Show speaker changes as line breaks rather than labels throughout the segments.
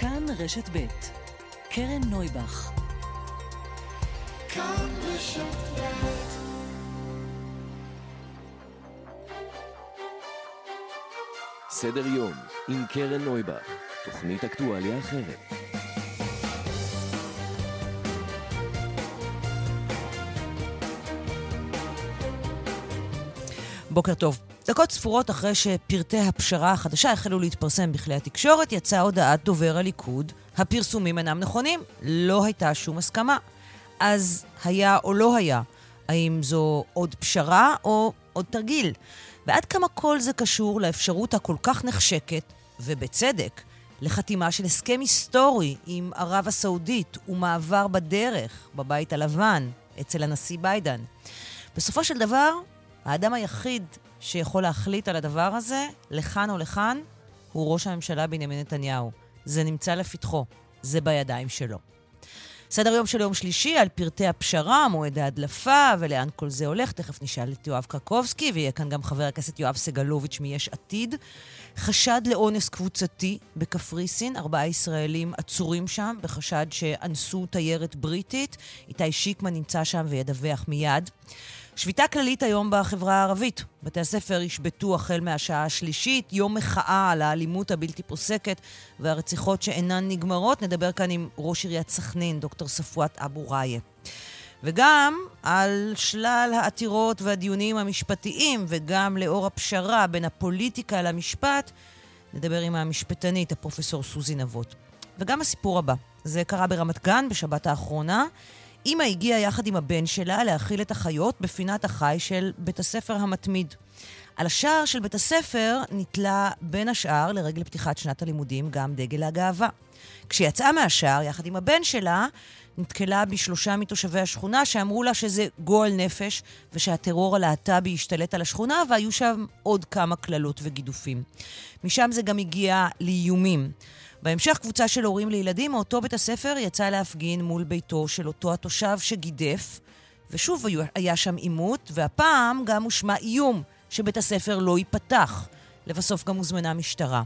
כאן רשת ב' קרן נויבך כאן רשת ב' סדר יום עם קרן נויבך, תוכנית אקטואליה אחרת. בוקר טוב. דקות ספורות אחרי שפרטי הפשרה החדשה החלו להתפרסם בכלי התקשורת, יצאה הודעת דובר הליכוד, הפרסומים אינם נכונים, לא הייתה שום הסכמה. אז היה או לא היה? האם זו עוד פשרה או עוד תרגיל? ועד כמה כל זה קשור לאפשרות הכל כך נחשקת, ובצדק, לחתימה של הסכם היסטורי עם ערב הסעודית ומעבר בדרך בבית הלבן אצל הנשיא ביידן. בסופו של דבר, האדם היחיד שיכול להחליט על הדבר הזה, לכאן או לכאן, הוא ראש הממשלה בנימין נתניהו. זה נמצא לפתחו, זה בידיים שלו. סדר יום של יום שלישי על פרטי הפשרה, מועד ההדלפה ולאן כל זה הולך. תכף נשאל את יואב קרקובסקי, ויהיה כאן גם חבר הכנסת יואב סגלוביץ' מיש עתיד. חשד לאונס קבוצתי בקפריסין, ארבעה ישראלים עצורים שם בחשד שאנסו תיירת בריטית. איתי שיקמן נמצא שם וידווח מיד. שביתה כללית היום בחברה הערבית. בתי הספר ישבתו החל מהשעה השלישית, יום מחאה על האלימות הבלתי פוסקת והרציחות שאינן נגמרות. נדבר כאן עם ראש עיריית סכנין, דוקטור ספואט אבו ראיה. וגם על שלל העתירות והדיונים המשפטיים, וגם לאור הפשרה בין הפוליטיקה למשפט, נדבר עם המשפטנית, הפרופסור סוזי נבות. וגם הסיפור הבא, זה קרה ברמת גן בשבת האחרונה. אימא הגיעה יחד עם הבן שלה להאכיל את החיות בפינת החי של בית הספר המתמיד. על השער של בית הספר נתלה בין השאר, לרגל פתיחת שנת הלימודים, גם דגל הגאווה. כשיצאה מהשער, יחד עם הבן שלה, נתקלה בשלושה מתושבי השכונה שאמרו לה שזה גועל נפש ושהטרור הלהט"בי השתלט על השכונה, והיו שם עוד כמה קללות וגידופים. משם זה גם הגיע לאיומים. בהמשך קבוצה של הורים לילדים מאותו בית הספר יצאה להפגין מול ביתו של אותו התושב שגידף, ושוב היה שם עימות, והפעם גם הושמע איום שבית הספר לא ייפתח. לבסוף גם הוזמנה משטרה.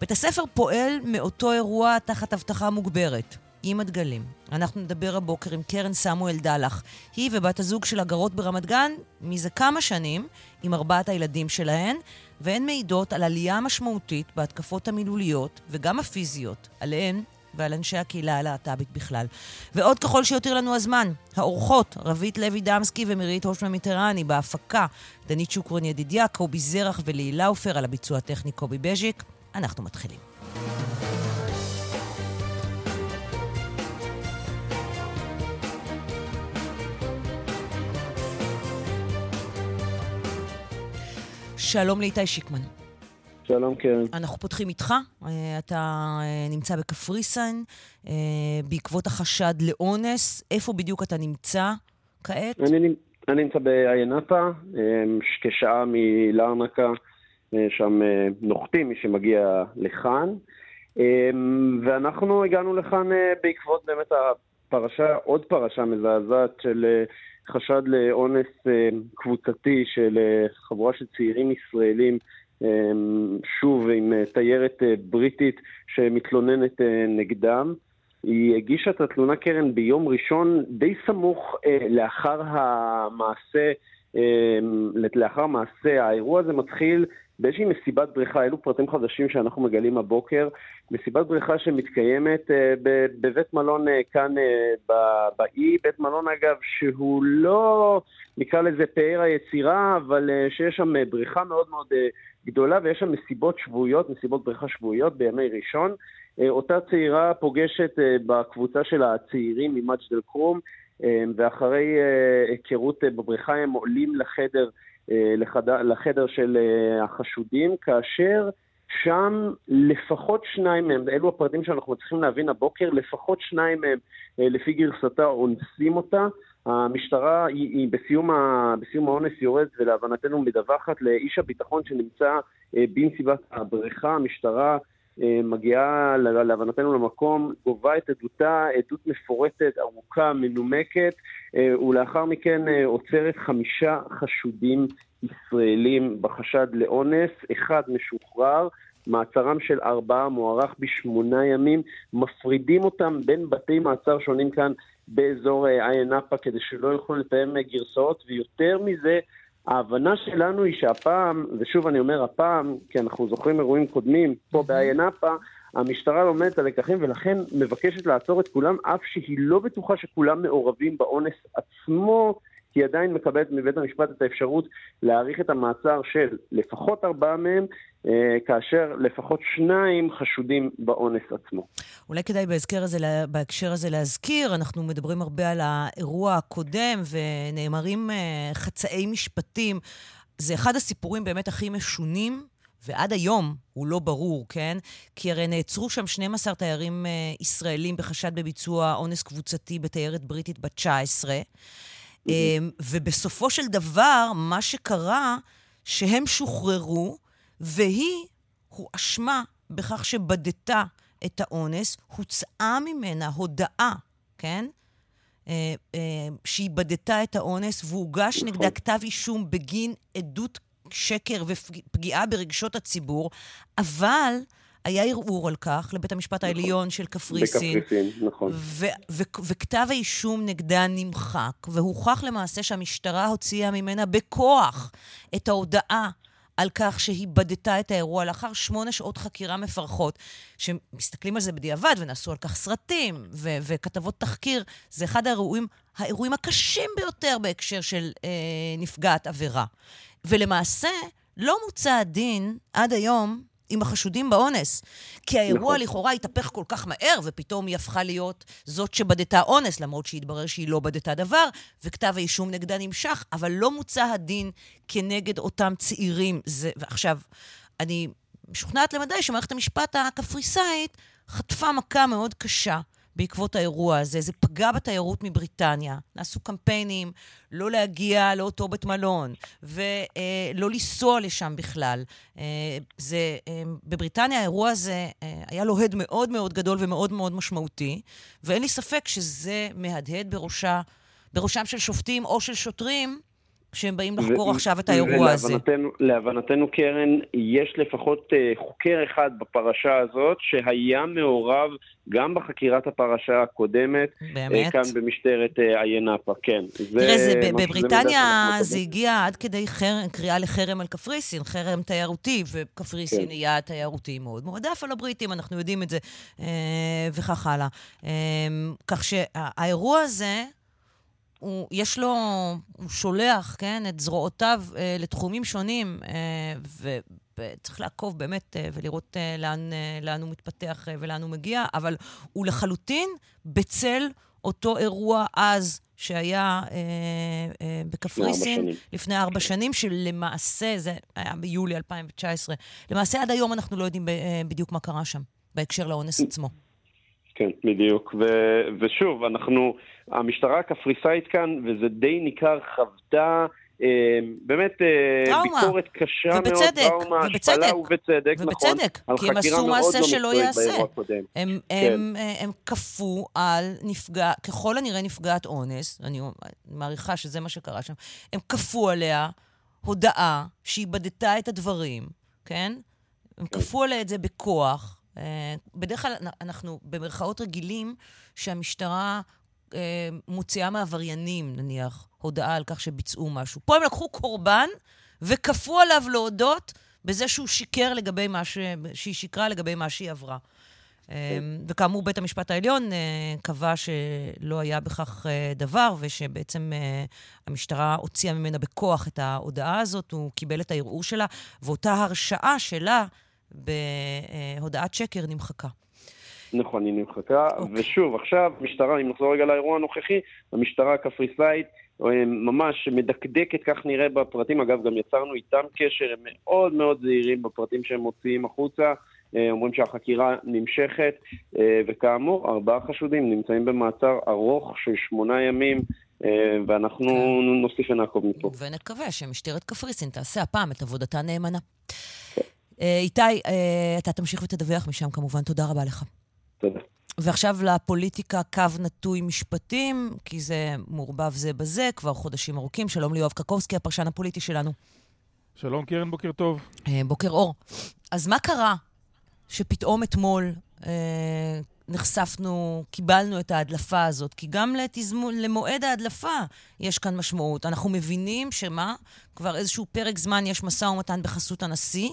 בית הספר פועל מאותו אירוע תחת אבטחה מוגברת. עם הדגלים. אנחנו נדבר הבוקר עם קרן סמואל דלח. היא ובת הזוג של הגרות ברמת גן מזה כמה שנים, עם ארבעת הילדים שלהן, והן מעידות על עלייה משמעותית בהתקפות המילוליות וגם הפיזיות עליהן ועל אנשי הקהילה הלהט"בית בכלל. ועוד ככל שיותיר לנו הזמן, האורחות, רבית לוי דמסקי ומירית הושמן מיטרני בהפקה, דנית שוקרון ידידיה, קובי זרח וליהי לאופר על הביצוע הטכני קובי בז'יק. אנחנו מתחילים. שלום לאיתי שיקמן.
שלום, קרן.
אנחנו פותחים איתך. אה, אתה אה, נמצא בקפריסין אה, בעקבות החשד לאונס. איפה בדיוק אתה נמצא כעת?
אני, אני נמצא באיינפה, כשעה מלארנקה, שם נוחתים מי שמגיע לכאן. ואנחנו הגענו לכאן בעקבות באמת הפרשה, עוד פרשה מזעזעת של חשד לאונס אה, קבוצתי של אה, חבורה של צעירים ישראלים, אה, שוב עם תיירת בריטית שמתלוננת נגדם. היא הגישה את התלונה קרן ביום ראשון די סמוך לאחר המעשה, לאחר המעשה. האירוע הזה מתחיל באיזושהי מסיבת בריכה, אלו פרטים חדשים שאנחנו מגלים הבוקר, מסיבת בריכה שמתקיימת uh, בבית מלון uh, כאן uh, באי, בית מלון אגב שהוא לא, נקרא לזה פאר היצירה, אבל שיש שם בריכה מאוד מאוד גדולה ויש שם מסיבות שבועיות, מסיבות בריכה שבועיות בימי ראשון. אותה צעירה פוגשת בקבוצה של הצעירים ממג'ד אל-כרום, uh, ואחרי היכרות בבריכה הם עולים לחדר אה, לחדר, לחדר של אה, החשודים, כאשר שם לפחות שניים מהם, אלו הפרטים שאנחנו מצליחים להבין הבוקר, לפחות שניים מהם, אה, לפי גרסתה, אונסים אותה. המשטרה היא, היא בסיום, ה, בסיום האונס יורדת ולהבנתנו מדווחת לאיש הביטחון שנמצא בנסיבת הבריכה. המשטרה מגיעה להבנתנו למקום, גובה את עדותה, עדות מפורטת, ארוכה, מנומקת, ולאחר מכן עוצרת חמישה חשודים ישראלים בחשד לאונס, אחד משוחרר, מעצרם של ארבעה מוארך בשמונה ימים, מפרידים אותם בין בתי מעצר שונים כאן באזור עין נאפה כדי שלא יוכלו לתאם גרסאות, ויותר מזה, ההבנה שלנו היא שהפעם, ושוב אני אומר הפעם, כי אנחנו זוכרים אירועים קודמים פה בעין נאפה, המשטרה לומדת את הלקחים ולכן מבקשת לעצור את כולם, אף שהיא לא בטוחה שכולם מעורבים באונס עצמו, היא עדיין מקבלת מבית המשפט את האפשרות להאריך את המעצר של לפחות ארבעה מהם, כאשר לפחות שניים חשודים באונס עצמו.
אולי כדאי בהקשר הזה, בהקשר הזה להזכיר, אנחנו מדברים הרבה על האירוע הקודם ונאמרים אה, חצאי משפטים. זה אחד הסיפורים באמת הכי משונים ועד היום הוא לא ברור, כן? כי הרי נעצרו שם 12 תיירים uh, ישראלים בחשד בביצוע אונס קבוצתי בתיירת בריטית בת 19. Mm-hmm. Um, ובסופו של דבר, מה שקרה, שהם שוחררו, והיא הואשמה בכך שבדתה את האונס, הוצאה ממנה הודאה, כן? Uh, uh, שהיא בדתה את האונס, והוגש נגדה נכון. כתב אישום בגין עדות שקר ופגיעה ברגשות הציבור, אבל היה ערעור על כך לבית המשפט נכון. העליון של קפריסין.
בקפריסין, נכון.
וכתב האישום נגדה נמחק, והוכח למעשה שהמשטרה הוציאה ממנה בכוח את ההודעה על כך שהיא בדתה את האירוע לאחר שמונה שעות חקירה מפרכות, שמסתכלים על זה בדיעבד ונעשו על כך סרטים ו- וכתבות תחקיר. זה אחד האירועים, האירועים הקשים ביותר בהקשר של אה, נפגעת עבירה. ולמעשה, לא מוצא הדין עד היום עם החשודים באונס. כי האירוע נכון. לכאורה התהפך כל כך מהר, ופתאום היא הפכה להיות זאת שבדתה אונס, למרות שהתברר שהיא לא בדתה דבר, וכתב האישום נגדה נמשך, אבל לא מוצא הדין כנגד אותם צעירים. זה, ועכשיו, אני משוכנעת למדי שמערכת המשפט הקפריסאית חטפה מכה מאוד קשה. בעקבות האירוע הזה. זה פגע בתיירות מבריטניה. נעשו קמפיינים לא להגיע לאותו בית מלון, ולא לנסוע לשם בכלל. אה, זה, אה, בבריטניה האירוע הזה אה, היה לו הד מאוד מאוד גדול ומאוד מאוד משמעותי, ואין לי ספק שזה מהדהד בראשה, בראשם של שופטים או של שוטרים, שהם באים לחקור עכשיו את האירוע הזה.
להבנתנו, קרן, יש לפחות uh, חוקר אחד בפרשה הזאת שהיה מעורב גם בחקירת הפרשה הקודמת. באמת? Uh, כאן במשטרת uh, עיינפה, כן.
תראה, זה, בבריטניה זה הגיע עד כדי חר... קריאה לחרם על קפריסין, חרם תיירותי, וקפריסין כן. היה תיירותי מאוד מועדף על הבריטים, אנחנו יודעים את זה, uh, וכך הלאה. Uh, כך שהאירוע הזה... הוא, יש לו, הוא שולח, כן, את זרועותיו אה, לתחומים שונים, אה, וצריך לעקוב באמת אה, ולראות אה, לאן, אה, לאן הוא מתפתח אה, ולאן הוא מגיע, אבל הוא לחלוטין בצל אותו אירוע אז שהיה אה, אה, בקפריסין לפני ארבע שנים, שלמעשה, זה היה ביולי 2019, למעשה עד היום אנחנו לא יודעים אה, בדיוק מה קרה שם, בהקשר לאונס עצמו.
כן, בדיוק. ו- ושוב, אנחנו, המשטרה הקפריסאית כאן, וזה די ניכר, חוותה אה, באמת אה, טראומה. ביקורת קשה
ובצדק,
מאוד, טראומה,
ובצדק,
השפלה ובצדק, נכון.
ובצדק, כי הם עשו מעשה לא שלא ייעשה. הם, כן. הם, אה, הם כפו על נפגע, ככל הנראה נפגעת אונס, אני מעריכה שזה מה שקרה שם, הם כפו עליה הודעה שהיא בדתה את הדברים, כן? הם כן. כפו עליה את זה בכוח. אה, בדרך כלל אנחנו במרכאות רגילים שהמשטרה אה, מוציאה מעבריינים, נניח, הודעה על כך שביצעו משהו. פה הם לקחו קורבן וכפו עליו להודות בזה שהוא שיקר לגבי מה ש... שהיא שיקרה לגבי מה שהיא עברה. אה, וכאמור, בית המשפט העליון קבע שלא היה בכך דבר, ושבעצם המשטרה הוציאה ממנה בכוח את ההודעה הזאת, הוא קיבל את הערעור שלה, ואותה הרשעה שלה בהודעת שקר נמחקה.
נכון, היא נמחקה. Okay. אוקיי. ושוב, עכשיו, משטרה, אם נחזור רגע לאירוע הנוכחי, המשטרה הקפריסאית אה, ממש מדקדקת, כך נראה בפרטים. אגב, גם יצרנו איתם קשר, הם מאוד מאוד זהירים בפרטים שהם מוציאים החוצה. אה, אומרים שהחקירה נמשכת, אה, וכאמור, ארבעה חשודים נמצאים במעצר ארוך של שמונה ימים, ואנחנו כן. נוסיף ונעקוב מפה.
ונקווה שמשטרת קפריסין תעשה הפעם את עבודתה נאמנה. אה, איתי, אה, אתה תמשיך ותדווח משם כמובן. תודה רבה לך.
תודה.
ועכשיו לפוליטיקה קו נטוי משפטים, כי זה מעורבב זה בזה כבר חודשים ארוכים. שלום ליואב קקובסקי, הפרשן הפוליטי שלנו.
שלום קרן, בוקר טוב.
אה, בוקר אור. אז מה קרה שפתאום אתמול אה, נחשפנו, קיבלנו את ההדלפה הזאת, כי גם לתזמו, למועד ההדלפה יש כאן משמעות. אנחנו מבינים שמה? כבר איזשהו פרק זמן יש משא ומתן בחסות הנשיא.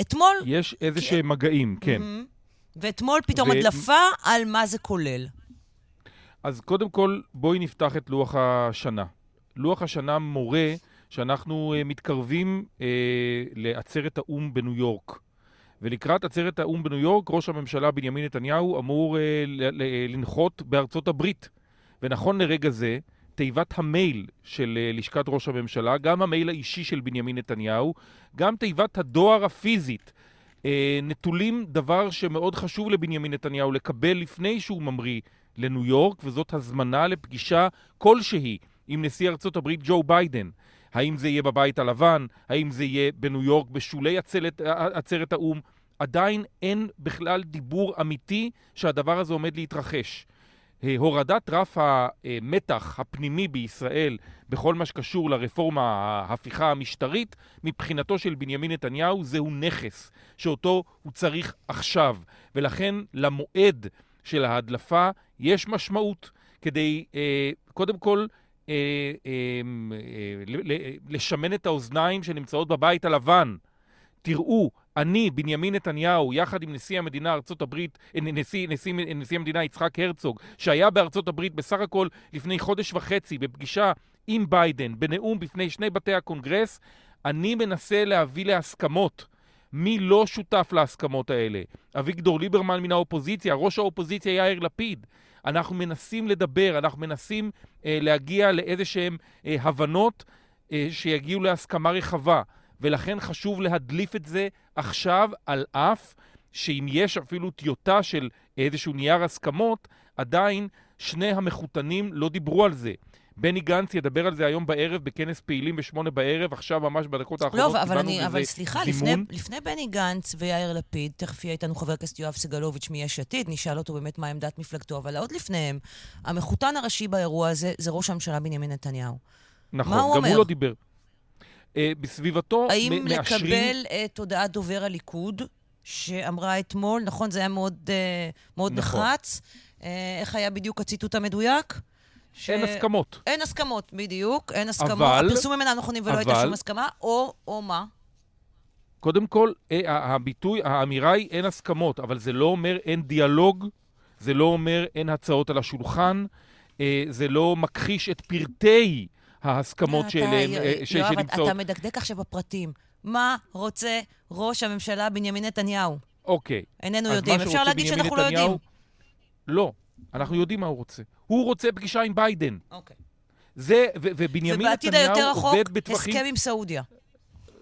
אתמול...
יש איזה כי... שהם מגעים, כן. Mm-hmm.
ואתמול פתאום ו... הדלפה על מה זה כולל.
אז קודם כל, בואי נפתח את לוח השנה. לוח השנה מורה שאנחנו uh, מתקרבים uh, לעצרת האו"ם בניו יורק. ולקראת עצרת האו"ם בניו יורק, ראש הממשלה בנימין נתניהו אמור אה, לנחות בארצות הברית. ונכון לרגע זה, תיבת המייל של אה, לשכת ראש הממשלה, גם המייל האישי של בנימין נתניהו, גם תיבת הדואר הפיזית, אה, נטולים דבר שמאוד חשוב לבנימין נתניהו לקבל לפני שהוא ממריא לניו יורק, וזאת הזמנה לפגישה כלשהי עם נשיא ארצות הברית ג'ו ביידן. האם זה יהיה בבית הלבן, האם זה יהיה בניו יורק בשולי עצרת, עצרת האו"ם, עדיין אין בכלל דיבור אמיתי שהדבר הזה עומד להתרחש. אה, הורדת רף המתח הפנימי בישראל בכל מה שקשור לרפורמה ההפיכה המשטרית, מבחינתו של בנימין נתניהו זהו נכס שאותו הוא צריך עכשיו. ולכן למועד של ההדלפה יש משמעות כדי אה, קודם כל אה, לשמן את האוזניים שנמצאות בבית הלבן. תראו, אני, בנימין נתניהו, יחד עם נשיא המדינה ארצות הברית, אה, נשיא, נשיא, נשיא המדינה יצחק הרצוג, שהיה בארצות הברית בסך הכל לפני חודש וחצי בפגישה עם ביידן, בנאום בפני שני בתי הקונגרס, אני מנסה להביא להסכמות. מי לא שותף להסכמות האלה? אביגדור ליברמן מן האופוזיציה, ראש האופוזיציה יאיר לפיד. אנחנו מנסים לדבר, אנחנו מנסים אה, להגיע לאיזה שהן אה, הבנות אה, שיגיעו להסכמה רחבה. ולכן חשוב להדליף את זה עכשיו, על אף שאם יש אפילו טיוטה של איזשהו נייר הסכמות, עדיין שני המחותנים לא דיברו על זה. בני גנץ ידבר על זה היום בערב בכנס פעילים בשמונה בערב, עכשיו ממש בדקות
לא,
האחרונות
לא, אבל, אני, אבל סליחה, לפני, לפני בני גנץ ויאיר לפיד, תכף יהיה איתנו חבר הכנסת יואב סגלוביץ' מיש עתיד, נשאל אותו באמת מה עמדת מפלגתו, אבל עוד לפניהם, המחותן הראשי באירוע הזה זה ראש הממשלה בנימין נתניהו.
נכון, גם אומר? הוא לא דיבר. אה, בסביבתו
האם מאשרים... האם לקבל את הודעת דובר הליכוד, שאמרה אתמול, נכון, זה היה מאוד, אה, מאוד נכון. נחרץ. אה, איך היה בדיוק הציטוט המדויק?
ש... אין הסכמות.
אין הסכמות, בדיוק, אין הסכמות. אבל... הפרסומים אינם נכונים ולא אבל... הייתה שום הסכמה, או, או מה?
קודם כל, הביטוי, האמירה היא אין הסכמות, אבל זה לא אומר אין דיאלוג, זה לא אומר אין הצעות על השולחן, זה לא מכחיש את פרטי ההסכמות שאליהן,
שנמצאות. יואב, אתה מדקדק עכשיו בפרטים. מה רוצה ראש הממשלה בנימין נתניהו?
אוקיי.
איננו יודעים. אפשר להגיד שאנחנו לא יודעים.
לא, אנחנו יודעים מה הוא רוצה. הוא רוצה פגישה עם ביידן.
אוקיי.
זה, ובנימין נתניהו עובד בטווחים... ובעתיד היותר רחוק,
הסכם עם סעודיה.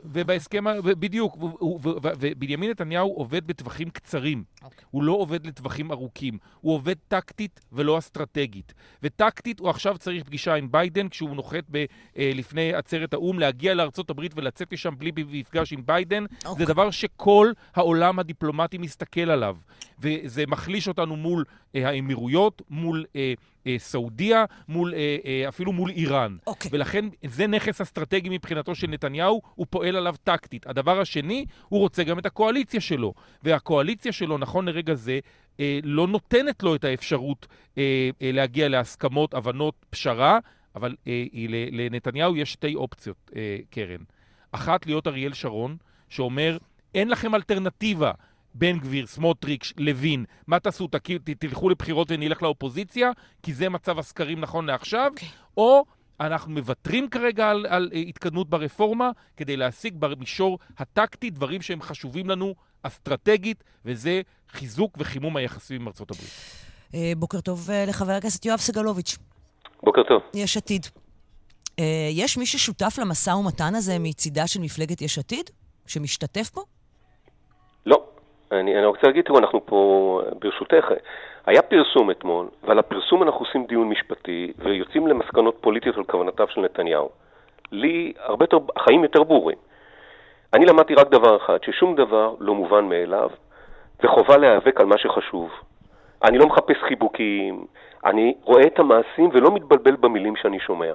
ובהסכם, בדיוק, ובנימין נתניהו עובד בטווחים קצרים. Okay. אוקיי. הוא לא עובד לטווחים ארוכים. הוא עובד טקטית ולא אסטרטגית. וטקטית הוא עכשיו צריך פגישה עם ביידן כשהוא נוחת ב, אה, לפני עצרת האו"ם, להגיע לארצות הברית ולצאת משם בלי מפגש עם ביידן. Okay. זה אוקיי. דבר שכל העולם הדיפלומטי מסתכל עליו. וזה מחליש אותנו מול האמירויות, מול... אה, אה, סעודיה, מול, אה, אה, אפילו מול איראן.
אוקיי.
ולכן זה נכס אסטרטגי מבחינתו של נתניהו, הוא פועל עליו טקטית. הדבר השני, הוא רוצה גם את הקואליציה שלו. והקואליציה שלו, נכון לרגע זה, אה, לא נותנת לו את האפשרות אה, אה, להגיע להסכמות, הבנות, פשרה, אבל אה, לנתניהו יש שתי אופציות, אה, קרן. אחת, להיות אריאל שרון, שאומר, אין לכם אלטרנטיבה. בן גביר, סמוטריץ', לוין, מה תעשו? תלכו לבחירות ונלך לאופוזיציה, כי זה מצב הסקרים נכון לעכשיו, okay. אוקיי. או אנחנו מוותרים כרגע על, על uh, התקדמות ברפורמה כדי להשיג במישור הטקטי דברים שהם חשובים לנו אסטרטגית, וזה חיזוק וחימום היחסים עם ארצות הברית.
Uh, בוקר טוב uh, לחבר הכנסת יואב סגלוביץ'.
בוקר טוב.
יש עתיד. יש מי ששותף למשא ומתן הזה מצידה של מפלגת יש עתיד? שמשתתף בו?
לא. אני, אני רוצה להגיד, תראו, אנחנו פה, ברשותך, היה פרסום אתמול, ועל הפרסום אנחנו עושים דיון משפטי, ויוצאים למסקנות פוליטיות על כוונותיו של נתניהו. לי הרבה יותר, החיים יותר ברורים. אני למדתי רק דבר אחד, ששום דבר לא מובן מאליו, וחובה להיאבק על מה שחשוב. אני לא מחפש חיבוקים, אני רואה את המעשים ולא מתבלבל במילים שאני שומע.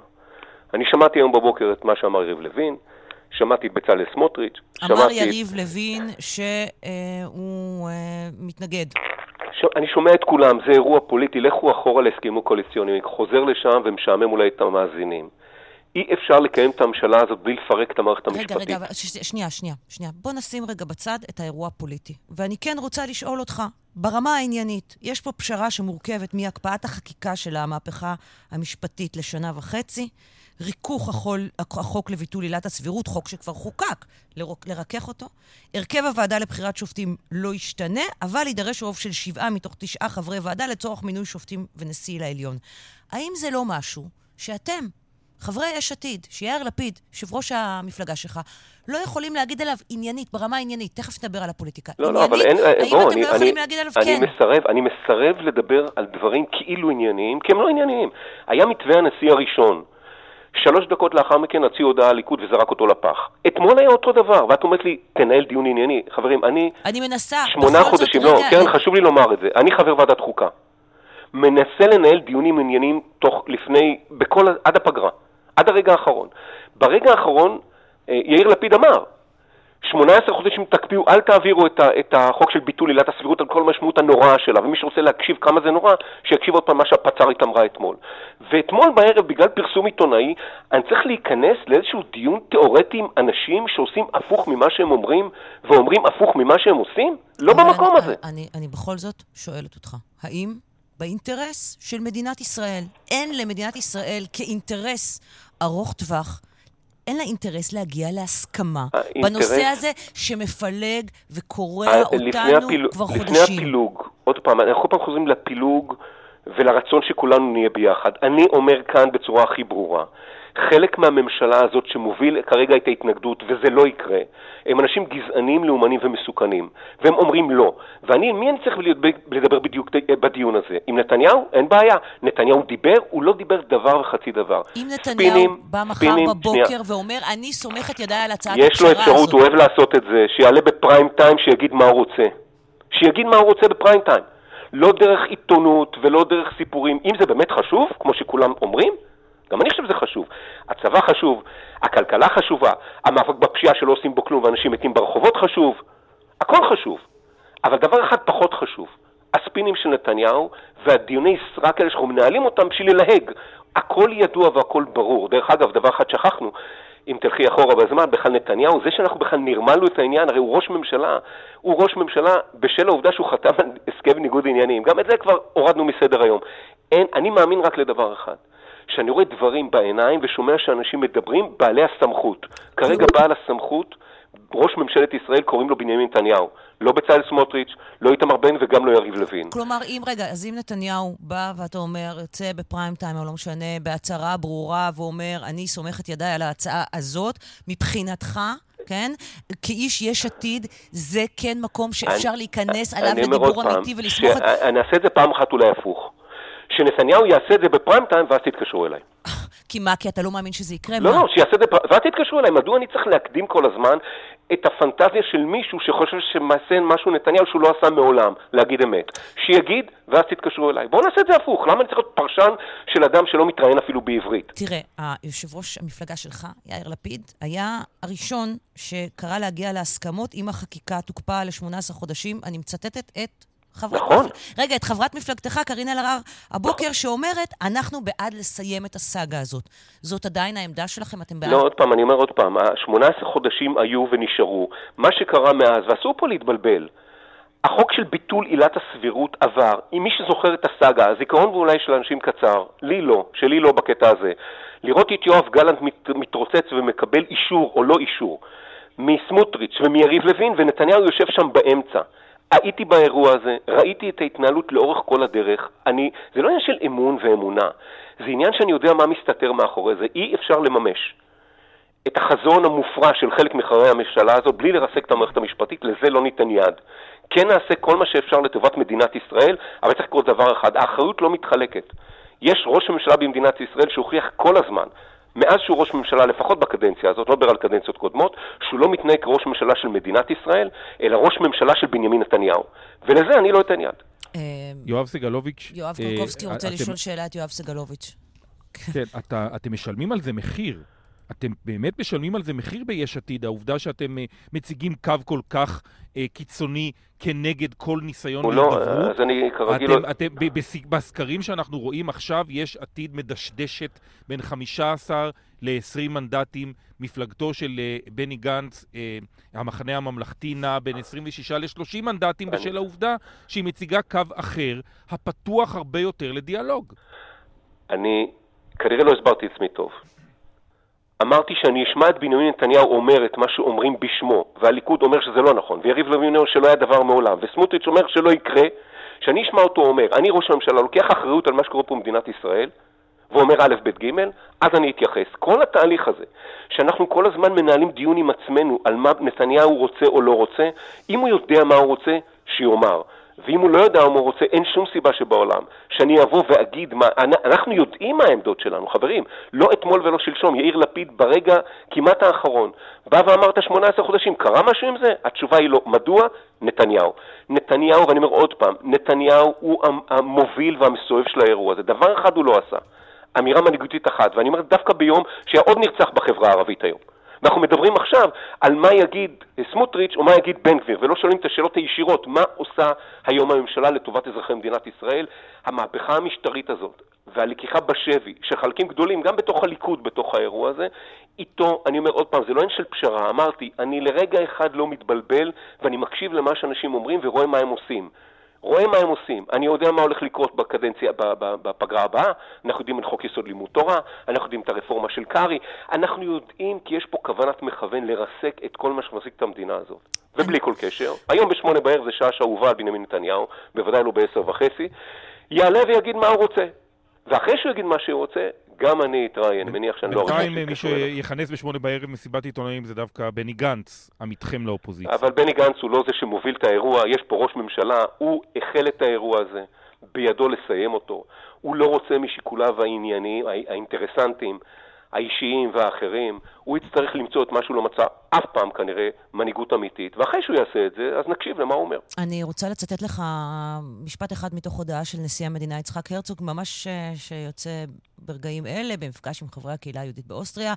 אני שמעתי היום בבוקר את מה שאמר יריב לוין,
שמעתי את בצלאל סמוטריץ',
אמר. יריב לוין שהוא אה, מתנגד.
ש... אני שומע את כולם, זה אירוע פוליטי, לכו אחורה להסכמים קואליציוניים, חוזר לשם ומשעמם אולי את המאזינים. אי אפשר לקיים את הממשלה הזאת בלי לפרק את המערכת המשפטית.
רגע, רגע, ש- שנייה, שנייה, שנייה. בוא נשים רגע בצד את האירוע הפוליטי. ואני כן רוצה לשאול אותך, ברמה העניינית, יש פה פשרה שמורכבת מהקפאת החקיקה של המהפכה המשפטית לשנה וחצי, ריכוך החול, החוק לביטול עילת הסבירות, חוק שכבר חוקק, לרוק, לרכך אותו. הרכב הוועדה לבחירת שופטים לא ישתנה, אבל יידרש רוב של שבעה מתוך תשעה חברי ועדה לצורך מינוי שופטים ונשיא לעליון. האם זה לא משהו שאתם, חברי יש עתיד, שיאיר לפיד, יושב ראש המפלגה שלך, לא יכולים להגיד עליו עניינית, ברמה העניינית, תכף נדבר על הפוליטיקה.
לא, לא, אבל אין...
האם
בוא,
אתם
אני,
לא יכולים
אני,
להגיד עליו
אני
כן?
מסרב, אני מסרב לדבר על דברים כאילו ענייניים, כי הם לא ענייניים. היה מתווה הנשיא הראשון. שלוש דקות לאחר מכן הוציאו הודעה הליכוד וזרק אותו לפח. אתמול היה אותו דבר, ואת אומרת לי, תנהל דיון ענייני. חברים, אני
אני מנסה,
שמונה
זאת,
חודשים,
רגע,
לא, קרן,
אני-
חשוב לי לומר את זה. אני חבר ועדת חוקה. מנסה לנהל דיונים ענייניים תוך, לפני, בכל, עד הפגרה, עד הרגע האחרון. ברגע האחרון, אה, יאיר לפיד אמר, 18 חודשים תקפיאו, אל תעבירו את, ה, את החוק של ביטול עילת הסבירות על כל המשמעות הנוראה שלה, ומי שרוצה להקשיב כמה זה נורא, שיקשיב עוד פעם מה שהפצ"רית אמרה אתמול. ואתמול בערב, בגלל פרסום עיתונאי, אני צריך להיכנס לאיזשהו דיון תיאורטי עם אנשים שעושים הפוך ממה שהם אומרים, ואומרים הפוך ממה שהם עושים? לא במקום
אני,
הזה.
אני, אני בכל זאת שואלת אותך, האם באינטרס של מדינת ישראל, אין למדינת ישראל כאינטרס ארוך טווח, אין לה אינטרס להגיע להסכמה
האינטרס-
בנושא הזה שמפלג וקורע
אה,
אותנו
לפני הפילוג-
כבר
לפני
חודשים.
הפילוג, עוד פעם, אנחנו כל פעם חוזרים לפילוג ולרצון שכולנו נהיה ביחד. אני אומר כאן בצורה הכי ברורה, חלק מהממשלה הזאת שמוביל כרגע את ההתנגדות, וזה לא יקרה, הם אנשים גזענים, לאומנים ומסוכנים, והם אומרים לא. ואני, מי אני צריך לדבר בדיוק בדיון הזה? עם נתניהו? אין בעיה. נתניהו דיבר, הוא לא דיבר דבר וחצי דבר.
אם נתניהו
ספינים,
בא מחר
ספינים,
בבוקר
שנייה.
ואומר, אני סומך את ידיי על הצעת
יש לו
הפשרה
אפשרות,
הזאת.
הוא אוהב לעשות את זה, שיעלה בפריים טיים, שיגיד מה הוא רוצה. שיגיד מה הוא רוצה בפריים טיים. לא דרך עיתונות ולא דרך סיפורים. אם זה באמת חשוב, כמו שכולם אומרים, גם אני חושב שזה חשוב. הצבא חשוב, הכלכלה חשובה, המאבק בפשיעה שלא עושים בו כלום ואנשים מתים ברחובות חשוב, הכל חשוב. אבל דבר אחד פחות חשוב, הספינים של נתניהו והדיוני סרק האלה שאנחנו מנהלים אותם בשביל ללהג. הכל ידוע והכל ברור. דרך אגב, דבר אחד שכחנו, אם תלכי אחורה בזמן, בכלל נתניהו, זה שאנחנו בכלל נרמלנו את העניין, הרי הוא ראש ממשלה, הוא ראש ממשלה בשל העובדה שהוא חתם על הסכם ניגוד עניינים. גם את זה כבר הורדנו מסדר היום. אין, אני מאמין רק לדבר אחד. שאני רואה דברים בעיניים ושומע שאנשים מדברים, בעלי הסמכות. כרגע בעל הסמכות, ראש ממשלת ישראל, קוראים לו בנימין נתניהו. לא בצלאל סמוטריץ', לא איתמר בן וגם לא יריב לוין.
כלומר, אם, רגע, אז אם נתניהו בא ואתה אומר, יוצא בפריים טיים, או לא משנה, בהצהרה ברורה, ואומר, אני סומך את ידיי על ההצעה הזאת, מבחינתך, כן, כאיש יש עתיד, זה כן מקום שאפשר
אני-
להיכנס עליו
אני עוד
לדיבור אמיתי ולסמוך את...
שאני אעשה את זה פעם אחת אולי הפוך. שנתניהו יעשה את זה בפריים טיים ואז תתקשרו אליי.
כי מה, כי אתה לא מאמין שזה יקרה?
לא,
מה?
לא, שיעשה את זה, ואז תתקשרו אליי. מדוע אני צריך להקדים כל הזמן את הפנטזיה של מישהו שחושב שמעשה משהו נתניהו שהוא לא עשה מעולם, להגיד אמת? שיגיד, ואז תתקשרו אליי. בואו נעשה את זה הפוך. למה אני צריך להיות פרשן של אדם שלא מתראיין אפילו בעברית?
תראה, היושב ראש המפלגה שלך, יאיר לפיד, היה הראשון שקרא להגיע להסכמות אם החקיקה תוקפא ל-18 חודשים. אני מצטטת את חברת...
נכון.
מפל... רגע, את חברת מפלגתך, קארין אלהרר, הבוקר, שאומרת, אנחנו בעד לסיים את הסאגה הזאת. זאת עדיין העמדה שלכם? אתם בעד?
לא, עוד פעם, אני אומר עוד פעם, ה-18 חודשים היו ונשארו. מה שקרה מאז, ואסור פה להתבלבל, החוק של ביטול עילת הסבירות עבר. אם מי שזוכר את הסאגה, הזיכרון ואולי של אנשים קצר, לי לא, שלי לא בקטע הזה. לראות את יואב גלנט מת, מתרוצץ ומקבל אישור או לא אישור מסמוטריץ' ומיריב לוין, ונתניהו יושב שם באמצע. הייתי באירוע הזה, ראיתי את ההתנהלות לאורך כל הדרך. אני, זה לא עניין של אמון ואמונה, זה עניין שאני יודע מה מסתתר מאחורי זה. אי אפשר לממש את החזון המופרע של חלק מחברי הממשלה הזאת בלי לרסק את המערכת המשפטית, לזה לא ניתן יד. כן נעשה כל מה שאפשר לטובת מדינת ישראל, אבל צריך לקרוא דבר אחד, האחריות לא מתחלקת. יש ראש ממשלה במדינת ישראל שהוכיח כל הזמן, מאז שהוא ראש ממשלה, לפחות בקדנציה הזאת, לא מדבר על קדנציות קודמות, שהוא לא מתנהג כראש ממשלה של מדינת ישראל, אלא ראש ממשלה של בנימין נתניהו. ולזה אני לא אתן יד.
אה,
יואב סגלוביץ',
יואב
אה,
קרקובסקי רוצה
אתם-
לשאול שאלה את יואב סגלוביץ'.
כן, אתה, אתם משלמים על זה מחיר. אתם באמת משלמים על זה מחיר ביש עתיד, העובדה שאתם uh, מציגים קו כל כך uh, קיצוני כנגד כל ניסיון
להידברות. לא, אז אני כרגיל... אתם,
לא... אתם, בסקרים שאנחנו רואים עכשיו, יש עתיד מדשדשת בין 15 ל-20 מנדטים. מפלגתו של uh, בני גנץ, uh, המחנה הממלכתי, נע בין 26 ל-30 מנדטים אני... בשל העובדה שהיא מציגה קו אחר, הפתוח הרבה יותר לדיאלוג.
אני כנראה לא הסברתי עצמי טוב. אמרתי שאני אשמע את בנימין נתניהו אומר את מה שאומרים בשמו, והליכוד אומר שזה לא נכון, ויריב לוין אומר שלא היה דבר מעולם, וסמוטריץ' אומר שלא יקרה, שאני אשמע אותו אומר, אני ראש הממשלה, לוקח אחריות על מה שקורה פה במדינת ישראל, ואומר א', ב', ג', אז אני אתייחס. כל התהליך הזה, שאנחנו כל הזמן מנהלים דיון עם עצמנו על מה נתניהו רוצה או לא רוצה, אם הוא יודע מה הוא רוצה, שיאמר. ואם הוא לא יודע מה הוא רוצה, אין שום סיבה שבעולם שאני אבוא ואגיד מה... אנחנו יודעים מה העמדות שלנו, חברים. לא אתמול ולא שלשום. יאיר לפיד ברגע כמעט האחרון בא ואמר את ה-18 חודשים, קרה משהו עם זה? התשובה היא לא. מדוע? נתניהו. נתניהו, ואני אומר עוד פעם, נתניהו הוא המוביל והמסובב של האירוע הזה. דבר אחד הוא לא עשה. אמירה מנהיגותית אחת, ואני אומר דווקא ביום שהיה עוד נרצח בחברה הערבית היום. ואנחנו מדברים עכשיו על מה יגיד סמוטריץ' או מה יגיד בן גביר, ולא שואלים את השאלות הישירות, מה עושה היום הממשלה לטובת אזרחי מדינת ישראל. המהפכה המשטרית הזאת והלקיחה בשבי של חלקים גדולים, גם בתוך הליכוד, בתוך האירוע הזה, איתו, אני אומר עוד פעם, זה לא עניין של פשרה, אמרתי, אני לרגע אחד לא מתבלבל ואני מקשיב למה שאנשים אומרים ורואה מה הם עושים. רואה מה הם עושים. אני יודע מה הולך לקרות בקדנציה, בפגרה הבאה, אנחנו יודעים את חוק יסוד לימוד תורה, אנחנו יודעים את הרפורמה של קרעי, אנחנו יודעים כי יש פה כוונת מכוון לרסק את כל מה שמחזיק את המדינה הזאת. ובלי כל קשר, היום בשמונה בערב זה שעה שאהובה על בנימין נתניהו, בוודאי לא בעשר וחצי, יעלה ויגיד מה הוא רוצה. ואחרי שהוא יגיד מה שהוא רוצה, גם אני אתראיין, מניח שאני לא...
בינתיים מי שיכנס בשמונה בערב מסיבת עיתונאים זה דווקא בני גנץ, עמיתכם לאופוזיציה.
אבל בני גנץ הוא לא זה שמוביל את האירוע, יש פה ראש ממשלה, הוא החל את האירוע הזה, בידו לסיים אותו. הוא לא רוצה משיקוליו העניינים, האינטרסנטים, האישיים והאחרים, הוא יצטרך למצוא את מה שהוא לא מצא אף פעם כנראה, מנהיגות אמיתית, ואחרי שהוא יעשה את זה, אז נקשיב למה הוא אומר.
אני רוצה לצטט לך משפט אחד מתוך הודעה של נשיא המדינה יצחק הרצוג, ממש אה, שיוצא ברגעים אלה, במפגש עם חברי הקהילה היהודית באוסטריה.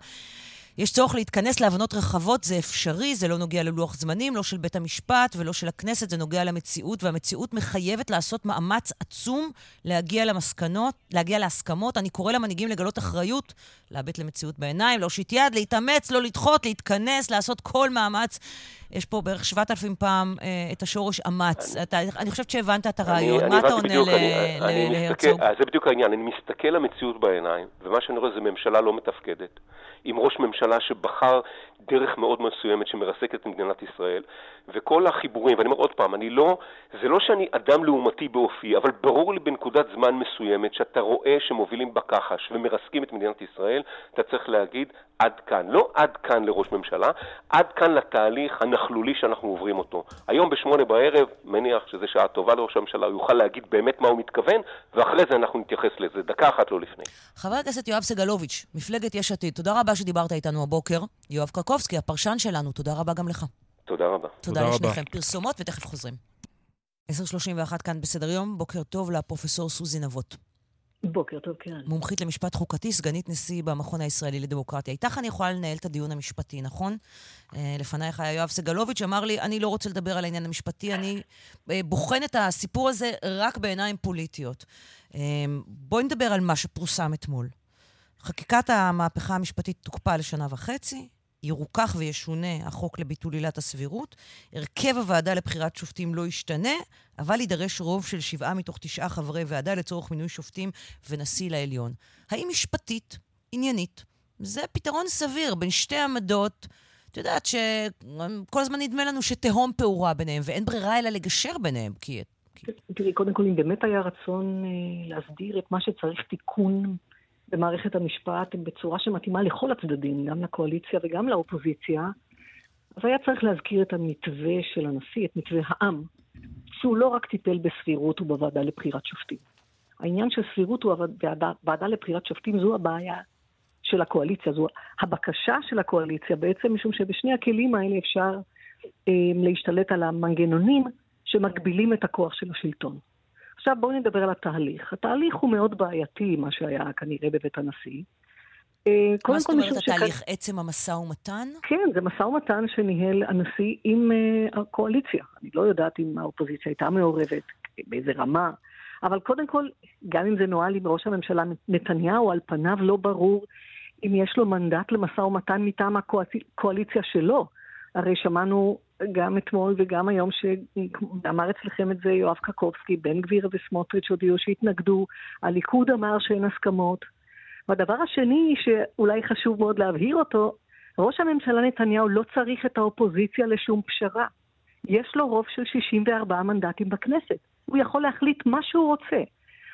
יש צורך להתכנס להבנות רחבות, זה אפשרי, זה לא נוגע ללוח זמנים, לא של בית המשפט ולא של הכנסת, זה נוגע למציאות, והמציאות מחייבת לעשות מאמץ עצום להגיע למסקנות, להגיע להסכמות. אני קורא למנהיגים לגלות אחריות, להביט למציאות בעיניים, להושיט יד, להתאמץ, לא לדחות, להתכנס, לעשות כל מאמץ. יש פה בערך 7,000 פעם אה, את השורש אמץ. אני, אתה, אני חושבת שהבנת את הרעיון. מה אתה עונה להרצוג?
זה בדיוק העניין. אני מסתכל למציאות בעיניים, ומה שאני רואה זה ממשלה לא מתפקדת. עם ראש ממשלה שבחר דרך מאוד מסוימת שמרסקת את מדינת ישראל, וכל החיבורים, ואני אומר עוד פעם, אני לא, זה לא שאני אדם לעומתי באופי, אבל ברור לי בנקודת זמן מסוימת שאתה רואה שמובילים בכחש ומרסקים את מדינת ישראל, אתה צריך להגיד עד כאן. לא עד כאן לראש ממשלה, עד כאן לתהליך הנכלולי שאנחנו עוברים אותו. היום בשמונה בערב, מניח שזו שעה טובה לראש הממשלה, הוא יוכל להגיד באמת מה הוא מתכוון, ואחרי זה אנחנו נתייחס לזה, דקה אחת לא לפני.
חבר הכנסת יואב סגלוביץ', מפלגת יש עתיד, תודה רבה שדיברת איתנו הבוקר. יואב קרקובסקי, הפרשן שלנו, תודה רבה גם לך.
תודה רבה.
תודה, תודה לשניכם. פרסומות ותכף חוזרים. 10.31 כאן בסדר יום, בוקר טוב לפרופסור סוזי נבות.
בוקר טוב, כן.
מומחית למשפט חוקתי, סגנית נשיא במכון הישראלי לדמוקרטיה. איתך אני יכולה לנהל את הדיון המשפטי, נכון? אה, לפנייך היה יואב סגלוביץ', אמר לי, אני לא רוצה לדבר על העניין המשפטי, אני אה, בוחן את הסיפור הזה רק בעיניים פוליטיות. אה, בואי נדבר על מה שפורסם אתמול. חקיקת המהפכה המשפטית תוקפא לשנה וחצי, ירוכך וישונה החוק לביטול עילת הסבירות, הרכב הוועדה לבחירת שופטים לא ישתנה, אבל יידרש רוב של שבעה מתוך תשעה חברי ועדה לצורך מינוי שופטים ונשיא לעליון. האם משפטית, עניינית, זה פתרון סביר בין שתי עמדות, את יודעת שכל הזמן נדמה לנו שתהום פעורה ביניהם, ואין ברירה אלא לגשר ביניהם, כי...
תראי, קודם כל, אם באמת היה רצון אה, להסדיר את מה שצריך תיקון במערכת המשפט בצורה שמתאימה לכל הצדדים, גם לקואליציה וגם לאופוזיציה, אז היה צריך להזכיר את המתווה של הנשיא, את מתווה העם, שהוא לא רק טיפל בסבירות ובוועדה לבחירת שופטים. העניין של סבירות ובוועדה לבחירת שופטים זו הבעיה של הקואליציה, זו הבקשה של הקואליציה בעצם, משום שבשני הכלים האלה אפשר אה, להשתלט על המנגנונים שמגבילים את הכוח של השלטון. עכשיו בואו נדבר על התהליך. התהליך הוא מאוד בעייתי, מה שהיה כנראה בבית הנשיא,
אה, מה זאת אומרת התהליך? שכ... עצם המשא ומתן?
כן, זה משא ומתן שניהל הנשיא עם uh, הקואליציה. אני לא יודעת אם האופוזיציה הייתה מעורבת, באיזה רמה, אבל קודם כל, גם אם זה נוהל עם ראש הממשלה נתניהו, על פניו לא ברור אם יש לו מנדט למשא ומתן מטעם הקואליציה שלו. הרי שמענו גם אתמול וגם היום, שאמר אצלכם את זה יואב קקובסקי, בן גביר וסמוטריץ' הודיעו שהתנגדו, הליכוד אמר שאין הסכמות. והדבר השני, שאולי חשוב מאוד להבהיר אותו, ראש הממשלה נתניהו לא צריך את האופוזיציה לשום פשרה. יש לו רוב של 64 מנדטים בכנסת. הוא יכול להחליט מה שהוא רוצה.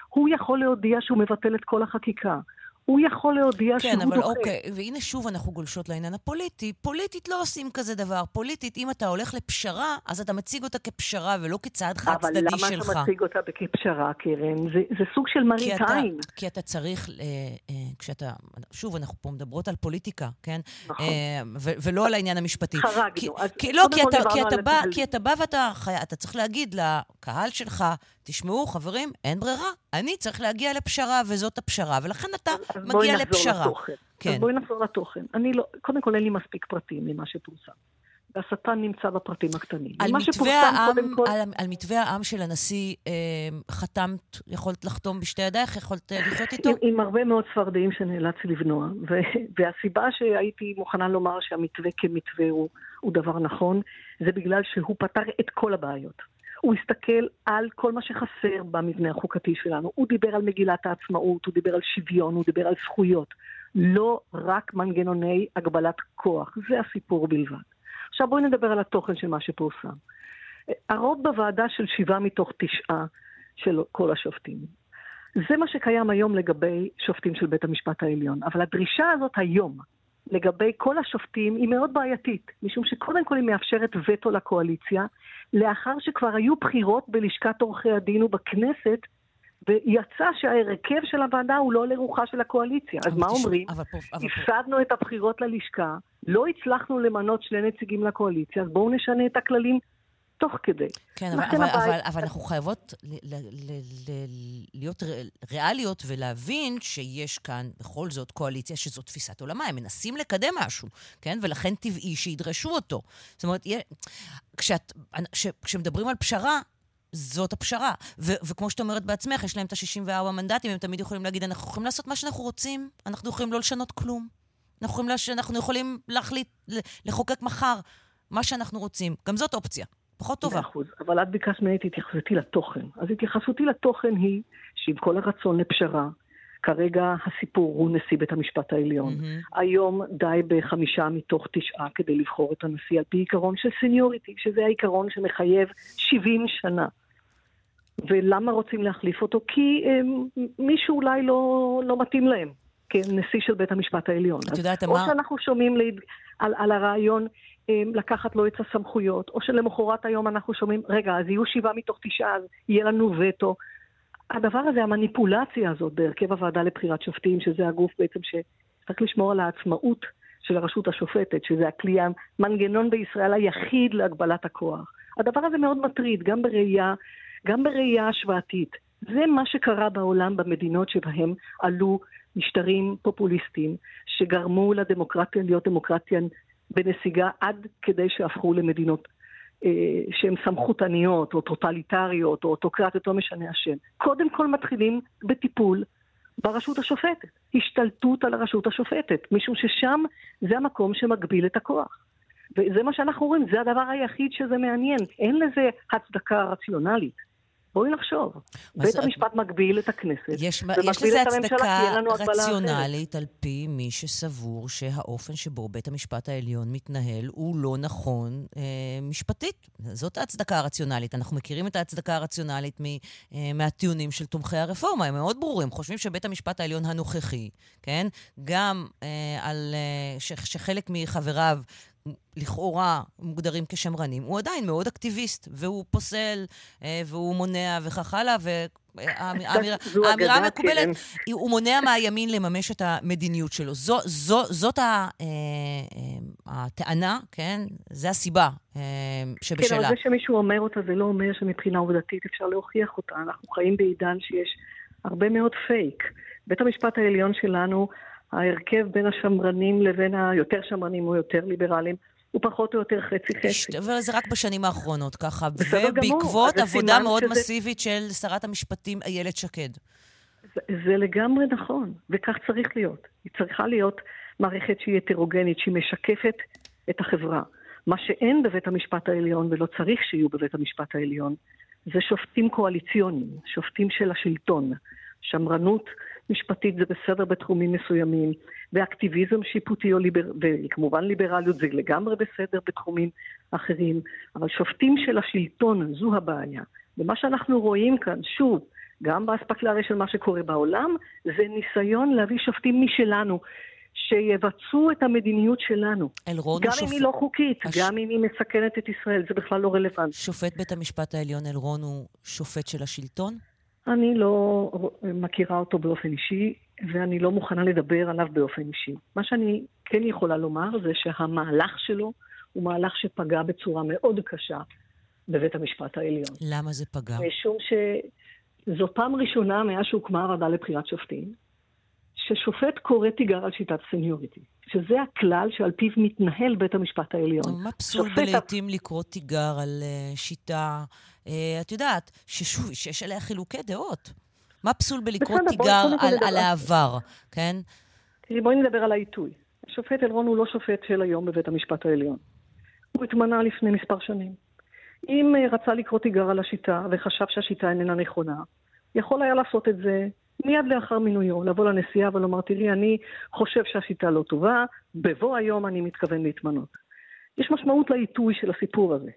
הוא יכול להודיע שהוא מבטל את כל החקיקה. הוא יכול להודיע
כן,
שהוא דוחה.
כן, אבל אוקיי, והנה שוב אנחנו גולשות לעניין הפוליטי. פוליטית לא עושים כזה דבר. פוליטית, אם אתה הולך לפשרה, אז אתה מציג אותה כפשרה ולא כצעד חד-צדדי שלך.
אבל למה אתה מציג אותה כפשרה, קרן? זה, זה סוג של מראית עין.
כי אתה צריך, אה, אה, כשאתה, שוב, אנחנו פה מדברות על פוליטיקה, כן?
נכון. אה,
ו- ולא על העניין המשפטי.
חרגנו. כי,
כי, לא, כי אתה, כי, אתה בא, כי אתה בא ואתה אתה צריך להגיד לקהל שלך, תשמעו, חברים, אין ברירה. אני צריך להגיע לפשרה, וזאת הפשרה, ולכן אתה מגיע לפשרה.
לתוכן. כן. אז בואי נחזור לתוכן. אני לא, קודם כל אין לי מספיק פרטים ממה שפורסם. והשטן נמצא בפרטים הקטנים.
על מתווה, העם, כל... על, על מתווה העם של הנשיא אה, חתמת, יכולת לחתום בשתי ידייך? יכולת אה, לחיות איתו?
עם, עם הרבה מאוד צפרדעים שנאלצתי לבנוע. ו, והסיבה שהייתי מוכנה לומר שהמתווה כמתווה הוא, הוא דבר נכון, זה בגלל שהוא פתר את כל הבעיות. הוא הסתכל על כל מה שחסר במבנה החוקתי שלנו. הוא דיבר על מגילת העצמאות, הוא דיבר על שוויון, הוא דיבר על זכויות. לא רק מנגנוני הגבלת כוח, זה הסיפור בלבד. עכשיו בואי נדבר על התוכן של מה שפורסם. הרוב בוועדה של שבעה מתוך תשעה של כל השופטים. זה מה שקיים היום לגבי שופטים של בית המשפט העליון. אבל הדרישה הזאת היום, לגבי כל השופטים, היא מאוד בעייתית, משום שקודם כל היא מאפשרת וטו לקואליציה, לאחר שכבר היו בחירות בלשכת עורכי הדין ובכנסת, ויצא שההרכב של הוועדה הוא לא לרוחה של הקואליציה. אז מה אומרים? הפסדנו את הבחירות ללשכה, לא הצלחנו למנות שני נציגים לקואליציה, אז בואו נשנה את הכללים תוך כדי.
כן, אבל, אבל, הבית... אבל, אבל אנחנו חייבות ל, ל, ל, ל, להיות ריאליות ולהבין שיש כאן בכל זאת קואליציה שזו תפיסת עולמה. הם מנסים לקדם משהו, כן? ולכן טבעי שידרשו אותו. זאת אומרת, כשאת, כש, כשמדברים על פשרה, זאת הפשרה. ו- וכמו שאת אומרת בעצמך, יש להם את ה-64 מנדטים, הם תמיד יכולים להגיד, אנחנו יכולים לעשות מה שאנחנו רוצים, אנחנו יכולים לא לשנות כלום. אנחנו יכולים, לש... אנחנו יכולים להחליט, לחוקק מחר מה שאנחנו רוצים. גם זאת אופציה. פחות טובה.
אחוז, אבל את ביקשת ממני את התייחסותי לתוכן. אז התייחסותי לתוכן היא שעם כל הרצון לפשרה, כרגע הסיפור הוא נשיא בית המשפט העליון. Mm-hmm. היום די בחמישה מתוך תשעה כדי לבחור את הנשיא על פי עיקרון של סניוריטי, שזה העיקרון שמחייב 70 שנה. ולמה רוצים להחליף אותו? כי הם, אה, מישהו אולי לא, לא מתאים להם כנשיא של בית המשפט העליון.
את יודעת,
או מה... שאנחנו שומעים ליד, על, על הרעיון אמ, לקחת לו את הסמכויות, או שלמחרת היום אנחנו שומעים, רגע, אז יהיו שבעה מתוך תשעה, אז יהיה לנו וטו. הדבר הזה, המניפולציה הזאת בהרכב הוועדה לבחירת שופטים, שזה הגוף בעצם שצריך לשמור על העצמאות של הרשות השופטת, שזה הכלי, המנגנון בישראל היחיד להגבלת הכוח. הדבר הזה מאוד מטריד, גם בראייה, גם בראייה השוואתית. זה מה שקרה בעולם במדינות שבהם עלו משטרים פופוליסטיים, שגרמו לדמוקרטיה להיות דמוקרטיה בנסיגה עד כדי שהפכו למדינות אה, שהן סמכותניות או טוטליטריות או אוטוקרטיות, לא משנה השם. קודם כל מתחילים בטיפול ברשות השופטת, השתלטות על הרשות השופטת, משום ששם זה המקום שמגביל את הכוח. וזה מה שאנחנו רואים, זה הדבר היחיד שזה מעניין. אין לזה הצדקה רציונלית. בואי נחשוב. בית המשפט מגביל את הכנסת,
יש, יש לזה הצדקה רציונלית על פי מי שסבור שהאופן שבו בית המשפט העליון מתנהל הוא לא נכון אה, משפטית. זאת ההצדקה הרציונלית. אנחנו מכירים את ההצדקה הרציונלית מ, אה, מהטיעונים של תומכי הרפורמה, הם מאוד ברורים. חושבים שבית המשפט העליון הנוכחי, כן, גם אה, על אה, ש, שחלק מחבריו לכאורה מוגדרים כשמרנים, הוא עדיין מאוד אקטיביסט, והוא פוסל, אה, והוא מונע וכך הלאה, והאמירה המקובלת, הוא מונע מהימין לממש את המדיניות שלו. זו, זו, זאת ה, אה, אה, הטענה, כן? זה הסיבה שבשלה.
כן, אבל זה שמישהו אומר אותה, זה לא אומר שמבחינה עובדתית אפשר להוכיח אותה. אנחנו חיים בעידן שיש הרבה מאוד פייק. בית המשפט העליון שלנו ההרכב בין השמרנים לבין היותר שמרנים או יותר ליברליים הוא פחות או יותר חצי-חצי.
אבל זה רק בשנים האחרונות, ככה. ובעקבות עבודה מאוד שזה... מסיבית של שרת המשפטים איילת שקד.
זה, זה לגמרי נכון, וכך צריך להיות. היא צריכה להיות מערכת שהיא הטרוגנית, שהיא משקפת את החברה. מה שאין בבית המשפט העליון, ולא צריך שיהיו בבית המשפט העליון, זה שופטים קואליציוניים, שופטים של השלטון. שמרנות משפטית זה בסדר בתחומים מסוימים, ואקטיביזם שיפוטי או ליבר... וכמובן ליברליות זה לגמרי בסדר בתחומים אחרים, אבל שופטים של השלטון זו הבעיה. ומה שאנחנו רואים כאן, שוב, גם באספקלריה של מה שקורה בעולם, זה ניסיון להביא שופטים משלנו, שיבצעו את המדיניות שלנו.
אלרון
גם אם היא לא חוקית, הש... גם אם היא מסכנת את ישראל, זה בכלל לא רלוונטי.
שופט בית המשפט העליון אלרון הוא שופט של השלטון?
אני לא מכירה אותו באופן אישי, ואני לא מוכנה לדבר עליו באופן אישי. מה שאני כן יכולה לומר זה שהמהלך שלו הוא מהלך שפגע בצורה מאוד קשה בבית המשפט העליון.
למה זה פגע?
משום שזו פעם ראשונה מאז שהוקמה הוועדה לבחירת שופטים, ששופט קורא תיגר על שיטת סניוריטי, שזה הכלל שעל פיו מתנהל בית המשפט העליון.
מה פסול בלעיתים לקרוא תיגר על uh, שיטה, uh, את יודעת, ששוב, שיש עליה חילוקי דעות. מה פסול בלקרוא תיגר על, העבר, כן?
תראי, בואי נדבר על העיתוי. השופט אלרון הוא לא שופט של היום בבית המשפט העליון. הוא התמנה לפני מספר שנים. אם uh, רצה לקרוא תיגר על השיטה וחשב שהשיטה איננה נכונה, יכול היה לעשות את זה מיד לאחר מינויו, לבוא לנשיאה ולומר, תראי, אני חושב שהשיטה לא טובה, בבוא היום אני מתכוון להתמנות. יש משמעות לעיתוי של הסיפור הזה.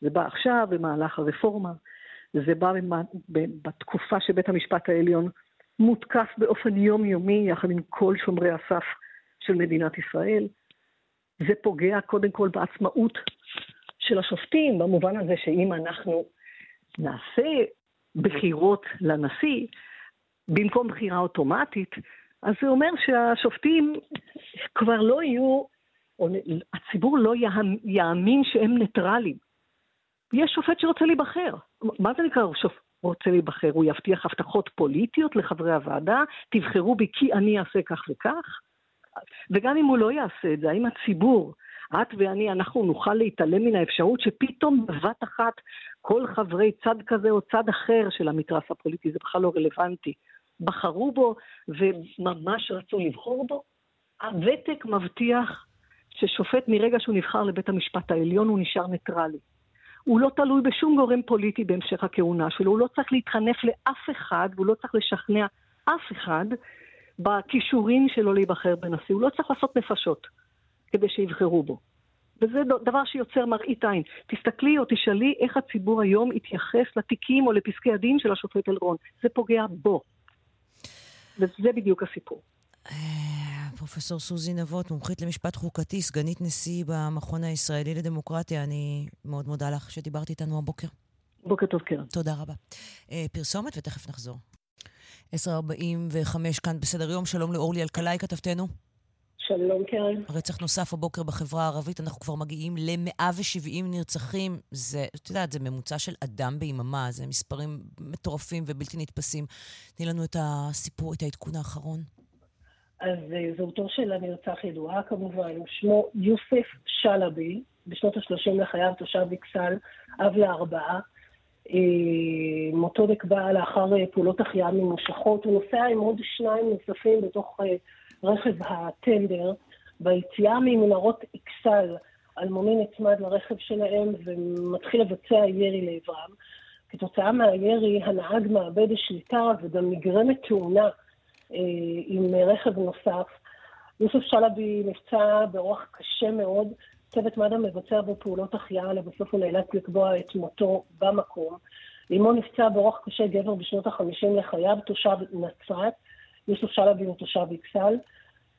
זה בא עכשיו, במהלך הרפורמה, זה בא בתקופה שבית המשפט העליון מותקף באופן יומיומי יחד עם כל שומרי הסף של מדינת ישראל. זה פוגע קודם כל בעצמאות של השופטים, במובן הזה שאם אנחנו נעשה בחירות לנשיא, במקום בחירה אוטומטית, אז זה אומר שהשופטים כבר לא יהיו, או הציבור לא יאמין שהם ניטרלים. יש שופט שרוצה להיבחר. מה זה נקרא שופט רוצה להיבחר? הוא יבטיח הבטחות פוליטיות לחברי הוועדה, תבחרו בי כי אני אעשה כך וכך? וגם אם הוא לא יעשה את זה, האם הציבור, את ואני, אנחנו נוכל להתעלם מן האפשרות שפתאום בבת אחת כל חברי צד כזה או צד אחר של המתרס הפוליטי, זה בכלל לא רלוונטי, בחרו בו וממש רצו לבחור בו, הוותק מבטיח ששופט מרגע שהוא נבחר לבית המשפט העליון הוא נשאר ניטרלי. הוא לא תלוי בשום גורם פוליטי בהמשך הכהונה שלו, הוא לא צריך להתחנף לאף אחד, והוא לא צריך לשכנע אף אחד בכישורים שלו להיבחר בנשיא, הוא לא צריך לעשות נפשות כדי שיבחרו בו. וזה דבר שיוצר מראית עין. תסתכלי או תשאלי איך הציבור היום התייחס לתיקים או לפסקי הדין של השופט אלרון. זה פוגע בו. וזה בדיוק הסיפור.
אה, פרופסור סוזי נבות, מומחית למשפט חוקתי, סגנית נשיא במכון הישראלי לדמוקרטיה, אני מאוד מודה לך שדיברת איתנו הבוקר.
בוקר טוב, קרן.
תודה רבה. אה, פרסומת ותכף נחזור. 10.45 כאן בסדר יום, שלום לאורלי אלקלעי, כתבתנו.
שלום, קרן.
רצח נוסף הבוקר בחברה הערבית, אנחנו כבר מגיעים ל-170 נרצחים. זה, את יודעת, זה ממוצע של אדם ביממה, זה מספרים מטורפים ובלתי נתפסים. תני לנו את הסיפור, את העדכון האחרון.
אז אה, זהותו של הנרצח ידועה כמובן, שמו יוסף שלבי, בשנות ה-30 לחייו תושב אכסל, אב לארבעה. אה, מותו נקבע לאחר אה, פעולות החייאה ממושכות. הוא נוסע עם עוד שניים נוספים בתוך רכב הטנדר, ביציאה ממנהרות אכסל, אלמוני נצמד לרכב שלהם ומתחיל לבצע ירי לעברם. כתוצאה מהירי הנהג מאבד שליטה וגם נגרמת תאונה אה, עם רכב נוסף. יוסף שלבי נפצע באורח קשה מאוד, צוות מד"א מבצע בו פעולות החייאה, לבסוף הוא נאלץ לקבוע את מותו במקום. אמו נפצע באורח קשה גבר בשנות ה-50 לחייו, תושב נצרת. יוסף שלבי הוא תושב אכסל,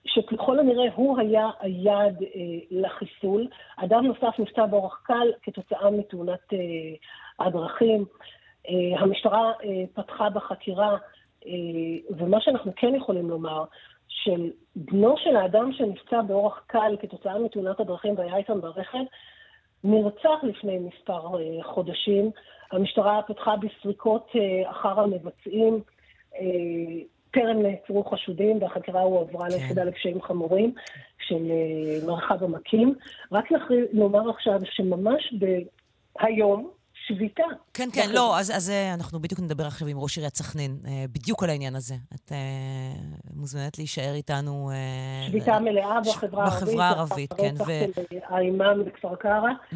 שככל הנראה הוא היה היעד אה, לחיסול. אדם נוסף נפצע באורח קל כתוצאה מתאונת אה, הדרכים. אה, המשטרה אה, פתחה בחקירה, אה, ומה שאנחנו כן יכולים לומר, של בנו של האדם שנפצע באורח קל כתוצאה מתאונת הדרכים והיה איתם ברכב, נרצח לפני מספר אה, חודשים. המשטרה פתחה בסריקות אה, אחר המבצעים. אה, טרם נעצרו חשודים, והחקירה הועברה
כן.
ליחידה לפשעים חמורים של אה, מרחב עמקים. רק נאמר עכשיו שממש היום, שביתה.
כן, כן, לא, אז, אז אה, אנחנו בדיוק נדבר עכשיו עם ראש עיריית סכנין, אה, בדיוק על העניין הזה. את אה, מוזמנת להישאר איתנו...
שביתה מלאה בחברה הערבית.
בחברה הערבית, כן.
ו... האימאם בכפר קרא, mm-hmm.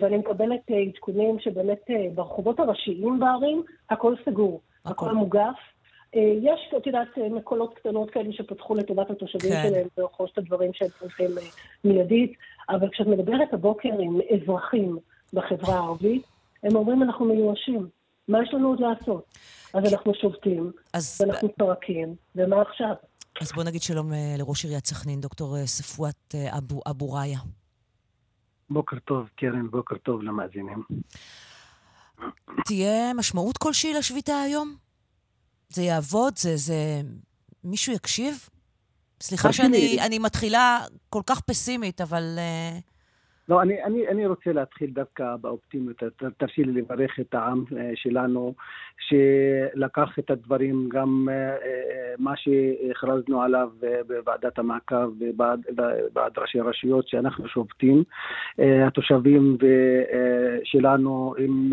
ואני מקבלת עדכונים שבאמת ברחובות הראשיים בערים, הכל סגור, הכל, הכל מוגף. יש, את יודעת, מקולות קטנות כאלה שפתחו לטובת התושבים כן. שלהם לרכוש את הדברים שהם צריכים מיידית, אבל כשאת מדברת הבוקר עם אזרחים בחברה הערבית, הם אומרים, אנחנו מיואשים, מה יש לנו עוד לעשות? אז אנחנו שובתים, אז... ואנחנו צועקים, ומה עכשיו?
אז בוא נגיד שלום אה, לראש עיריית סכנין, דוקטור אה, ספואט אה, אבו, אבו ראיה.
בוקר טוב, קרן, בוקר טוב למאזינים.
תהיה משמעות כלשהי לשביתה היום? זה יעבוד? זה... זה... מישהו יקשיב? סליחה שאני מתחילה כל כך פסימית, אבל... Uh...
לא, אני, אני, אני רוצה להתחיל דווקא באופטימיות. תרשי לי לברך את העם אה, שלנו, שלקח את הדברים, גם אה, אה, מה שהכרזנו עליו בוועדת המעקב ובעד ראשי הרשויות, שאנחנו שובתים. התושבים שלנו הם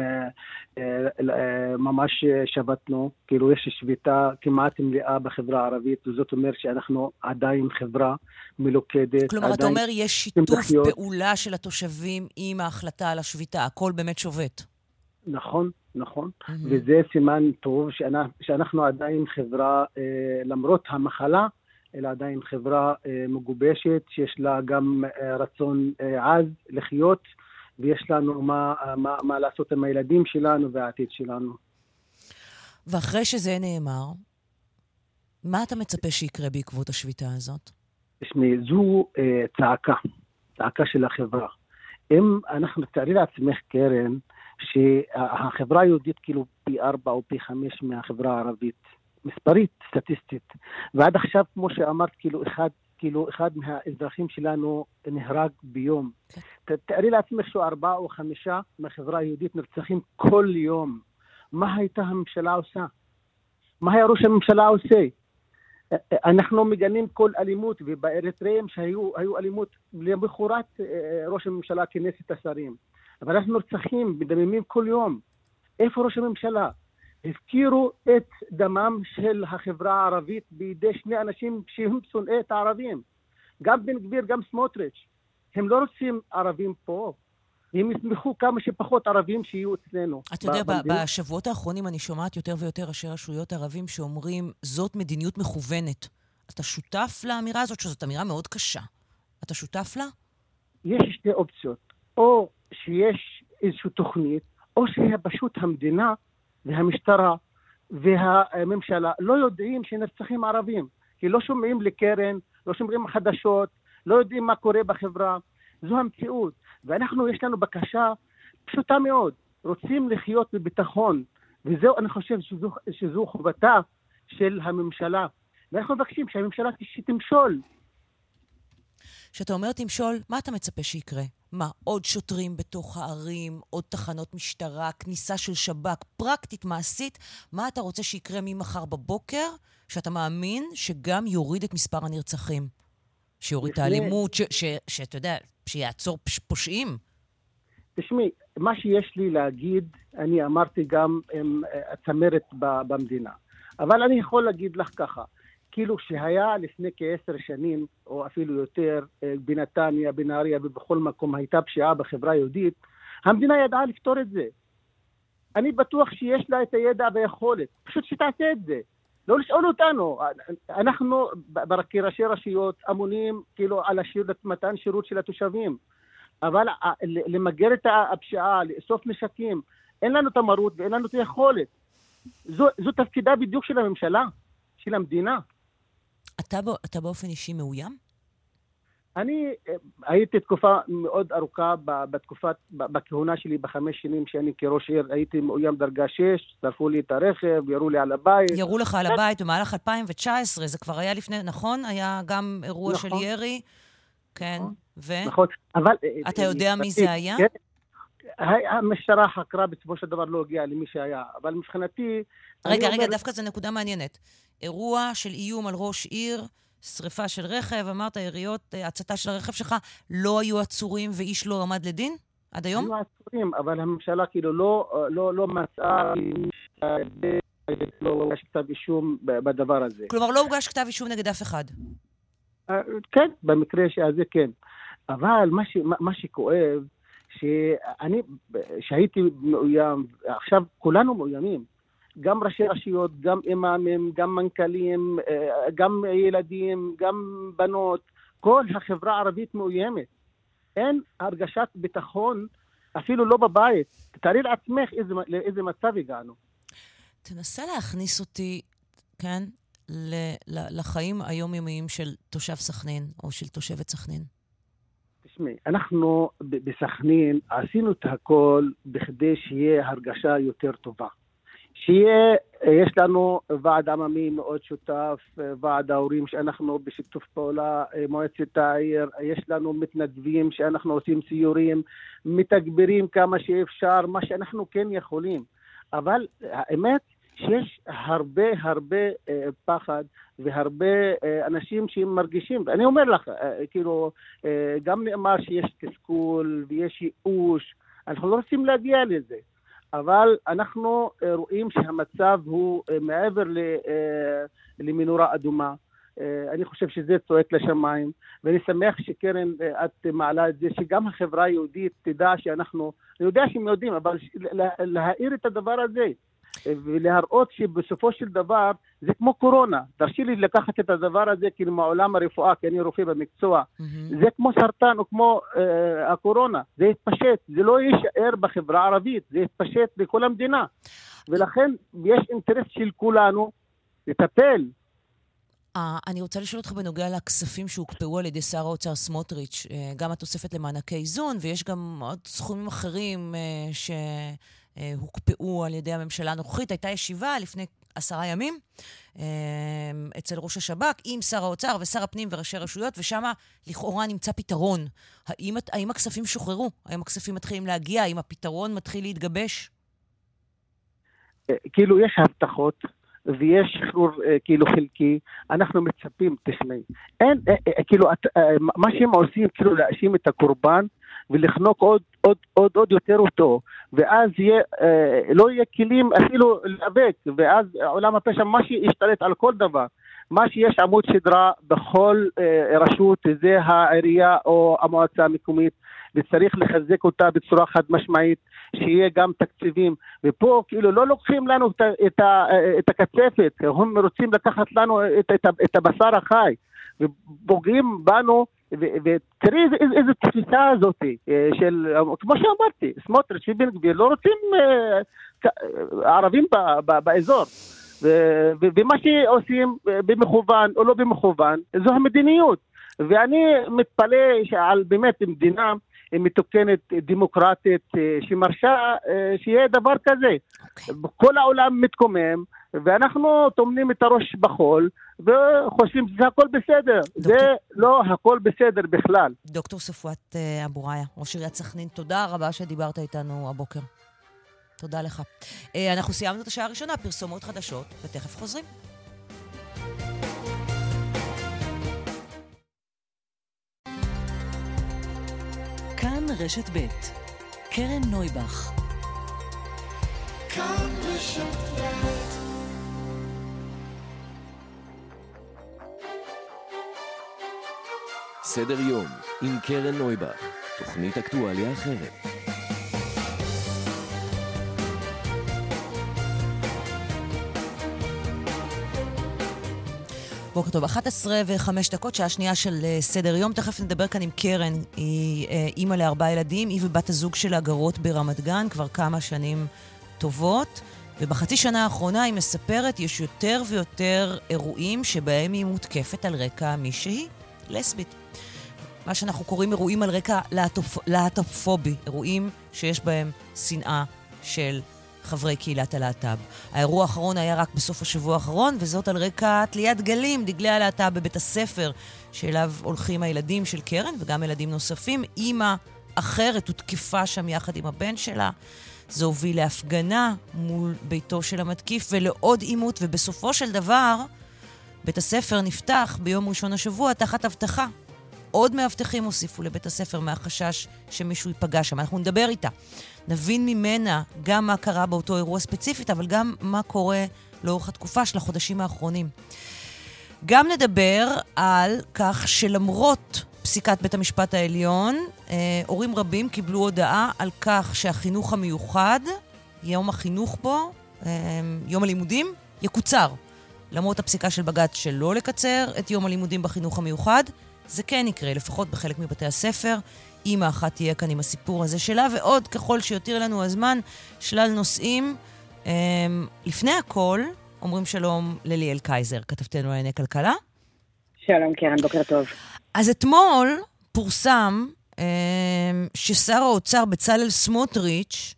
ממש שבתנו, כאילו יש שביתה כמעט מלאה בחברה הערבית, וזאת אומרת שאנחנו עדיין חברה מלוכדת.
כלומר, אתה אומר, יש שיתוף פעולה של התושבים עם ההחלטה על השביתה, הכל באמת שובת.
נכון, נכון, mm-hmm. וזה סימן טוב שאנחנו, שאנחנו עדיין חברה, אה, למרות המחלה, אלא עדיין חברה אה, מגובשת, שיש לה גם אה, רצון אה, עז לחיות, ויש לנו מה, מה, מה לעשות עם הילדים שלנו והעתיד שלנו.
ואחרי שזה נאמר, מה אתה מצפה שיקרה בעקבות השביתה הזאת?
תשמעי, זו אה, צעקה, צעקה של החברה. אם אנחנו, תארי לעצמך, קרן, שהחברה היהודית כאילו פי ארבע או פי חמש מהחברה הערבית, מספרית, סטטיסטית. ועד עכשיו, כמו שאמרת, כאילו אחד, כאילו אחד מהאזרחים שלנו נהרג ביום. כן. תארי לעצמך שהוא ארבעה או חמישה מהחברה היהודית נרצחים כל יום. מה הייתה הממשלה עושה? מה היה ראש הממשלה עושה? אנחנו מגנים כל אלימות, ובאריתריאים שהיו אלימות, למחרת ראש הממשלה כינס את השרים. אבל אנחנו נרצחים, מדממים כל יום. איפה ראש הממשלה? הפקירו את דמם של החברה הערבית בידי שני אנשים שהם שונאי את הערבים. גם בן גביר, גם סמוטריץ'. הם לא רוצים ערבים פה, הם יסמכו כמה שפחות ערבים שיהיו אצלנו.
אתה יודע, במדינה. בשבועות האחרונים אני שומעת יותר ויותר ראשי רשויות ערבים שאומרים, זאת מדיניות מכוונת. אתה שותף לאמירה הזאת, שזאת אמירה מאוד קשה. אתה שותף לה?
יש שתי אופציות. או שיש איזושהי תוכנית, או שפשוט המדינה והמשטרה והממשלה לא יודעים שנרצחים ערבים. כי לא שומעים לקרן, לא שומעים חדשות, לא יודעים מה קורה בחברה. זו המציאות. ואנחנו, יש לנו בקשה פשוטה מאוד, רוצים לחיות בביטחון, וזהו, אני חושב שזו, שזו חובתה של הממשלה. ואנחנו מבקשים שהממשלה תמשול.
כשאתה אומר תמשול, מה אתה מצפה שיקרה? מה, עוד שוטרים בתוך הערים, עוד תחנות משטרה, כניסה של שב"כ, פרקטית, מעשית? מה אתה רוצה שיקרה ממחר בבוקר, שאתה מאמין שגם יוריד את מספר הנרצחים? שיוריד את האלימות, שאתה יודע, שיעצור פושעים?
תשמעי, מה שיש לי להגיד, אני אמרתי גם עם אה, הצמרת במדינה. אבל אני יכול להגיד לך ככה, כאילו שהיה לפני כעשר שנים, או אפילו יותר, אה, בנתניה, בנהריה ובכל מקום הייתה פשיעה בחברה היהודית, המדינה ידעה לפתור את זה. אני בטוח שיש לה את הידע והיכולת, פשוט שתעשה את זה. לא לשאול אותנו. אנחנו כראשי רשויות אמונים כאילו על השיר, מתן שירות של התושבים. אבל למגר את הפשיעה, לאסוף נשקים, אין לנו את המרות ואין לנו את היכולת. זו, זו תפקידה בדיוק של הממשלה, של המדינה.
אתה, אתה באופן אישי מאוים?
אני אה, הייתי תקופה מאוד ארוכה בתקופת, בכהונה שלי בחמש שנים שאני כראש עיר הייתי מאוים דרגה 6, שרפו לי את הרכב, ירו לי על הבית.
ירו לך על הבית במהלך 2019, זה כבר היה לפני, נכון? היה גם אירוע נכון. של ירי. כן, נכון. ו?
נכון, אבל...
אתה יודע מי זה היה? כן,
המשטרה חקרה, בסופו של דבר לא הגיעה למי שהיה. אבל מבחינתי...
רגע, רגע, אומר... דווקא זו נקודה מעניינת. אירוע של איום על ראש עיר, שריפה של רכב, אמרת, יריות, אה, הצתה של הרכב שלך, לא היו עצורים ואיש לא עמד לדין עד היום?
היו עצורים, אבל הממשלה כאילו לא, לא, לא מצאה... לא הוגש כתב אישום בדבר הזה.
כלומר, לא הוגש כתב אישום נגד אף אחד.
אה, כן, במקרה הזה כן. אבל מה, ש, מה שכואב, שאני, שהייתי מאוים, עכשיו כולנו מאוימים. גם ראשי רשויות, גם אימאמים, גם מנכ"לים, אה, גם ילדים, גם בנות, כל החברה הערבית מאוימת. אין הרגשת ביטחון אפילו לא בבית. תארי לעצמך איזה, לאיזה מצב הגענו.
תנסה להכניס אותי, כן, לחיים היומיומיים של תושב סכנין או של תושבת סכנין.
תשמעי, אנחנו בסכנין עשינו את הכל בכדי שיהיה הרגשה יותר טובה. שיהיה, יש לנו ועד עממי מאוד שותף, ועד ההורים שאנחנו בשיתוף פעולה, מועצת העיר, יש לנו מתנדבים שאנחנו עושים סיורים, מתגברים כמה שאפשר, מה שאנחנו כן יכולים. אבל האמת שיש הרבה הרבה אה, פחד והרבה אה, אנשים שמרגישים, ואני אומר לך, אה, כאילו, אה, גם נאמר שיש תסכול ויש ייאוש, אנחנו לא רוצים להגיע לזה, אבל אנחנו רואים שהמצב הוא מעבר למנורה אדומה. אני חושב שזה צועק לשמיים, ואני שמח שקרן, את מעלה את זה, שגם החברה היהודית תדע שאנחנו, אני יודע שהם יודעים, אבל להאיר את הדבר הזה. ולהראות שבסופו של דבר זה כמו קורונה. תרשי לי לקחת את הדבר הזה כאילו מעולם הרפואה, כי אני רופא במקצוע. Mm-hmm. זה כמו סרטן או כמו אה, הקורונה. זה יתפשט, זה לא יישאר בחברה הערבית, זה יתפשט בכל המדינה. ולכן יש אינטרס של כולנו לטפל.
Uh, אני רוצה לשאול אותך בנוגע לכספים שהוקפאו על ידי שר האוצר סמוטריץ', uh, גם התוספת למענקי איזון, ויש גם עוד סכומים אחרים uh, ש... אה, הוקפאו על ידי הממשלה הנוכחית. הייתה ישיבה לפני עשרה ימים אה, אצל ראש השב"כ עם שר האוצר ושר הפנים וראשי רשויות, ושם לכאורה נמצא פתרון. האם, האם הכספים שוחררו? האם הכספים מתחילים להגיע? האם הפתרון מתחיל להתגבש?
אה, כאילו, יש הבטחות. ויש שחרור כאילו חלקי, אנחנו מצפים, תשמעי. אין, כאילו, את, מה שהם עושים, כאילו להאשים את הקורבן ולחנוק עוד, עוד, עוד, עוד יותר אותו, ואז יהיה, אה, לא יהיה כלים אפילו להיאבק, ואז עולם הפשע, מה שישתלט על כל דבר, מה שיש עמוד שדרה בכל אה, רשות, זה העירייה או המועצה המקומית, וצריך לחזק אותה בצורה חד משמעית, שיהיה גם תקציבים. ופה כאילו לא לוקחים לנו את, את, את הקצפת, הם רוצים לקחת לנו את, את, את הבשר החי, ופוגעים בנו ותראי איזה, איזה, איזה תפיסה הזאת אה, של, כמו שאמרתי, סמוטריץ' ובן גביר לא רוצים אה, ערבים ב, ב, באזור. ומה שעושים אה, במכוון או לא במכוון, זו המדיניות. ואני מתפלא שעל באמת מדינה מתוקנת, דמוקרטית, שמרשה שיהיה דבר כזה. Okay. אוקיי. כל העולם מתקומם, ואנחנו טומנים את הראש בחול, וחושבים שזה הכל בסדר. דוקטור... זה לא הכל בסדר בכלל.
דוקטור ספואט אה, אבו ראיה, ראש עיריית סכנין, תודה רבה שדיברת איתנו הבוקר. תודה לך. אה, אנחנו סיימנו את השעה הראשונה, פרסומות חדשות, ותכף חוזרים. רשת ב' קרן נויבך. כאן רשת
סדר יום עם קרן נויבך, תוכנית אקטואליה אחרת.
בוקר טוב, 11 ו-5 דקות, שעה שנייה של אה, סדר יום. תכף נדבר כאן עם קרן, היא אה, אימא לארבעה ילדים, היא ובת הזוג שלה גרות ברמת גן כבר כמה שנים טובות. ובחצי שנה האחרונה היא מספרת, יש יותר ויותר אירועים שבהם היא מותקפת על רקע מי שהיא, לסבית. מה שאנחנו קוראים אירועים על רקע להט"פובי, אירועים שיש בהם שנאה של חברי קהילת הלהט"ב. האירוע האחרון היה רק בסוף השבוע האחרון, וזאת על רקע תליית דגלים, דגלי הלהט"ב בבית הספר, שאליו הולכים הילדים של קרן וגם ילדים נוספים, עם אחרת, הותקפה שם יחד עם הבן שלה. זה הוביל להפגנה מול ביתו של המתקיף ולעוד עימות, ובסופו של דבר, בית הספר נפתח ביום ראשון השבוע תחת אבטחה. עוד מאבטחים הוסיפו לבית הספר מהחשש שמישהו ייפגע שם. אנחנו נדבר איתה. נבין ממנה גם מה קרה באותו אירוע ספציפית, אבל גם מה קורה לאורך התקופה של החודשים האחרונים. גם נדבר על כך שלמרות פסיקת בית המשפט העליון, אה, הורים רבים קיבלו הודעה על כך שהחינוך המיוחד, יום החינוך בו, אה, יום הלימודים, יקוצר. למרות הפסיקה של בג"ץ שלא לקצר את יום הלימודים בחינוך המיוחד, זה כן יקרה, לפחות בחלק מבתי הספר. אימא אחת תהיה כאן עם הסיפור הזה שלה, ועוד, ככל שיותיר לנו הזמן, שלל נושאים. אה, לפני הכל, אומרים שלום לליאל קייזר, כתבתנו לענייני כלכלה.
שלום, קרן, בוקר טוב.
אז אתמול פורסם אה, ששר האוצר בצלאל סמוטריץ'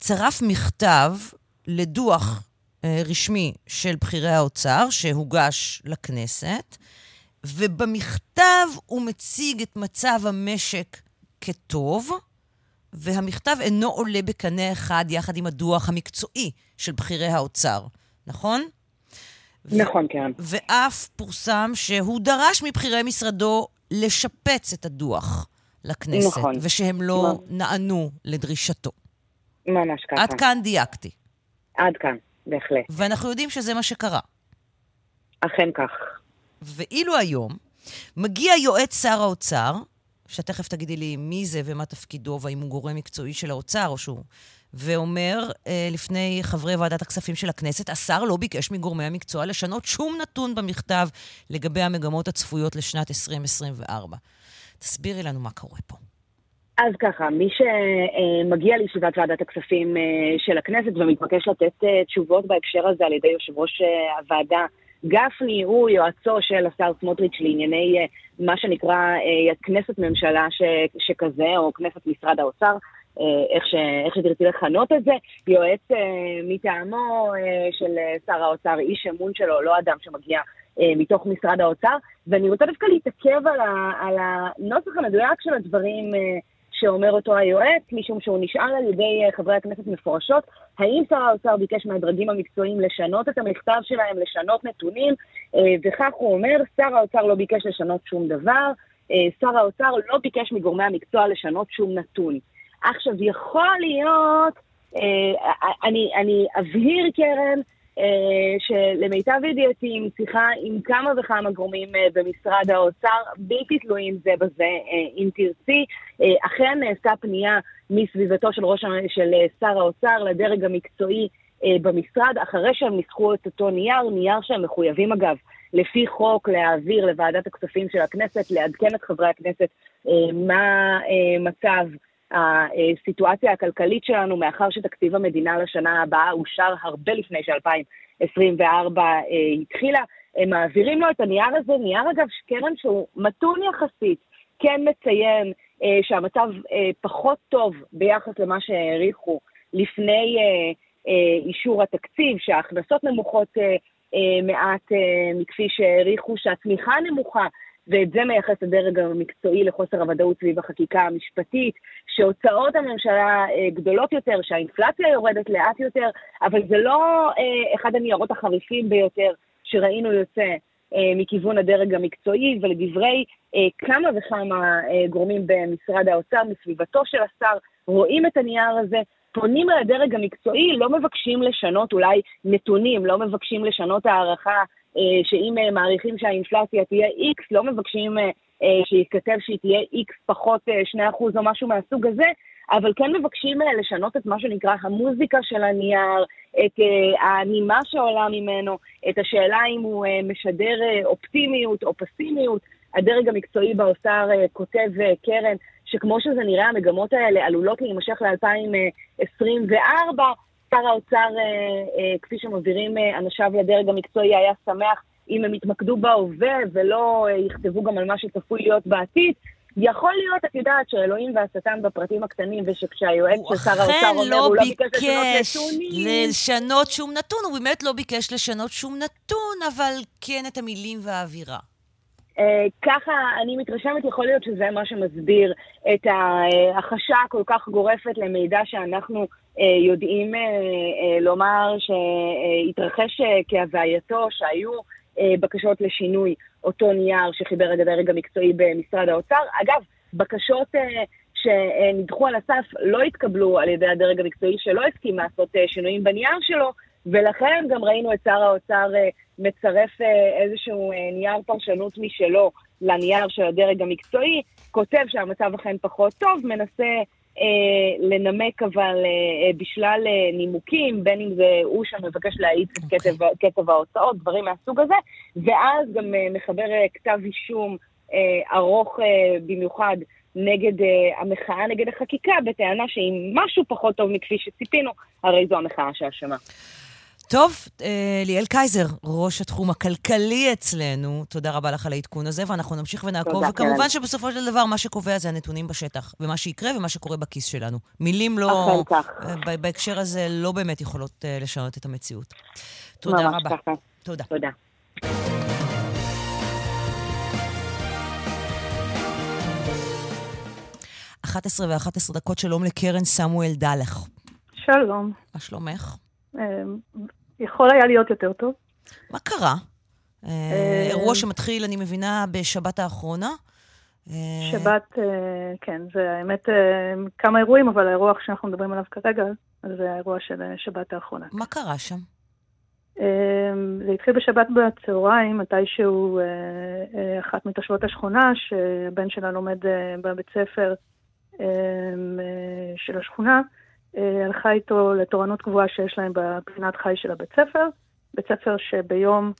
צרף מכתב לדוח אה, רשמי של בכירי האוצר שהוגש לכנסת, ובמכתב הוא מציג את מצב המשק כטוב, והמכתב אינו עולה בקנה אחד יחד עם הדוח המקצועי של בכירי האוצר, נכון?
נכון, כן.
ואף פורסם שהוא דרש מבכירי משרדו לשפץ את הדוח לכנסת,
נכון.
ושהם לא נענו לדרישתו.
ממש ככה.
עד כאן דייקתי.
עד כאן, בהחלט.
ואנחנו יודעים שזה מה שקרה.
אכן כך.
ואילו היום מגיע יועץ שר האוצר, שתכף תגידי לי מי זה ומה תפקידו, והאם הוא גורם מקצועי של האוצר או שהוא... ואומר אה, לפני חברי ועדת הכספים של הכנסת, השר לא ביקש מגורמי המקצוע לשנות שום נתון במכתב לגבי המגמות הצפויות לשנת 2024. תסבירי לנו מה קורה פה.
אז ככה, מי שמגיע לישיבת ועדת הכספים אה, של הכנסת ומתבקש לתת אה, תשובות בהקשר הזה על ידי יושב ראש אה, הוועדה, גפני הוא יועצו של השר סמוטריץ' לענייני מה שנקרא כנסת ממשלה ש, שכזה, או כנסת משרד האוצר, איך, ש, איך שתרצי לכנות את זה, יועץ מטעמו של שר האוצר, איש אמון שלו, לא אדם שמגיע מתוך משרד האוצר, ואני רוצה דווקא להתעכב על, ה, על הנוסח המדויק של הדברים שאומר אותו היועץ, משום שהוא נשאל על ידי אה, חברי הכנסת מפורשות, האם שר האוצר ביקש מהדרגים המקצועיים לשנות את המכתב שלהם, לשנות נתונים, אה, וכך הוא אומר, שר האוצר לא ביקש לשנות שום דבר, אה, שר האוצר לא ביקש מגורמי המקצוע לשנות שום נתון. עכשיו, יכול להיות, אני, אני אבהיר, קרן, שלמיטב ידיעתי, עם שיחה עם כמה וכמה גורמים אה, במשרד האוצר, בלתי תלויים זה בזה, אה, אם תרצי, אכן נעשתה פנייה מסביבתו של, ראש, של שר האוצר לדרג המקצועי במשרד, אחרי שהם ניסחו את אותו נייר, נייר שהם מחויבים אגב, לפי חוק להעביר לוועדת הכספים של הכנסת, לעדכן את חברי הכנסת מה מצב הסיטואציה הכלכלית שלנו, מאחר שתקציב המדינה לשנה הבאה אושר הרבה לפני ש-2024 אה, התחילה, הם מעבירים לו את הנייר הזה, נייר אגב, קרן שהוא מתון יחסית, כן מציין אה, שהמצב אה, פחות טוב ביחס למה שהעריכו לפני אה, אה, אישור התקציב, שההכנסות נמוכות אה, אה, מעט אה, מכפי שהעריכו, שהצמיחה נמוכה, ואת זה מייחס הדרג המקצועי לחוסר הוודאות סביב החקיקה המשפטית, שהוצאות הממשלה אה, גדולות יותר, שהאינפלציה יורדת לאט יותר, אבל זה לא אה, אחד הניירות החריפים ביותר שראינו יוצא אה, מכיוון הדרג המקצועי, ולדברי כמה וכמה גורמים במשרד האוצר, מסביבתו של השר, רואים את הנייר הזה, פונים אל הדרג המקצועי, לא מבקשים לשנות אולי נתונים, לא מבקשים לשנות הערכה שאם אה, מעריכים שהאינפלציה תהיה X, לא מבקשים אה, שייכתב שהיא תהיה X פחות 2% או משהו מהסוג הזה, אבל כן מבקשים לשנות את מה שנקרא המוזיקה של הנייר, את הנימה שעולה ממנו, את השאלה אם הוא משדר אופטימיות או פסימיות. הדרג המקצועי באוצר כותב, קרן, שכמו שזה נראה, המגמות האלה עלולות להימשך ל-2024, שר האוצר, אה, אה, כפי שמבהירים אה, אנשיו לדרג המקצועי, היה שמח אם הם יתמקדו בהווה ולא יכתבו גם על מה שצפוי להיות בעתיד. יכול להיות, את יודעת, שאלוהים והשטן בפרטים הקטנים, ושכשהיועץ של שר האוצר אומר,
לא
הוא
לא ביקש לשנות שום נתון, הוא באמת לא ביקש לשנות שום נתון, אבל כן את המילים והאווירה.
אה, ככה אני מתרשמת, יכול להיות שזה מה שמסביר את ההחשה הכל כך גורפת למידע שאנחנו אה, יודעים אה, אה, לומר שהתרחש אה, כהווייתו, שהיו אה, בקשות לשינוי אותו נייר שחיבר את הדרג המקצועי במשרד האוצר. אגב, בקשות אה, שנדחו על הסף לא התקבלו על ידי הדרג המקצועי שלא הסכים לעשות אה, שינויים בנייר שלו, ולכן גם ראינו את שר האוצר אה, מצרף אה, איזשהו נייר פרשנות משלו לנייר של הדרג המקצועי, כותב שהמצב אכן פחות טוב, מנסה אה, לנמק אבל אה, בשלל אה, נימוקים, בין אם זה הוא שמבקש להאיץ את okay. קצב, קצב ההוצאות, דברים מהסוג הזה, ואז גם אה, מחבר אה, כתב אישום אה, ארוך אה, במיוחד נגד uh, המחאה נגד החקיקה, בטענה שאם משהו פחות טוב מכפי שציפינו, הרי זו המחאה שאשמה.
טוב, אה, ליאל קייזר, ראש התחום הכלכלי אצלנו, תודה רבה לך על העדכון הזה, ואנחנו נמשיך ונעקוב. תודה, וכמובן כן. שבסופו של דבר, מה שקובע זה הנתונים בשטח, ומה שיקרה ומה שקורה בכיס שלנו. מילים לא... אכן כך. אה, בהקשר הזה לא באמת יכולות לשנות את המציאות. תודה רבה. ככה. תודה.
תודה.
11 ו-11 דקות, שלום לקרן סמואל דלך.
שלום.
מה שלומך?
אמ, יכול היה להיות יותר טוב.
מה קרה? אה, אה, אירוע שמתחיל, אני מבינה, בשבת האחרונה?
אה, שבת, כן, זה האמת כמה אירועים, אבל האירוע שאנחנו מדברים עליו כרגע, זה האירוע של שבת האחרונה.
מה קרה שם?
אמ, זה התחיל בשבת בצהריים, מתישהו אחת מתושבות השכונה, שהבן שלה לומד בבית ספר, אמ, של השכונה, הלכה איתו לתורנות קבועה שיש להם בפינת חי של הבית ספר. בית ספר שביום,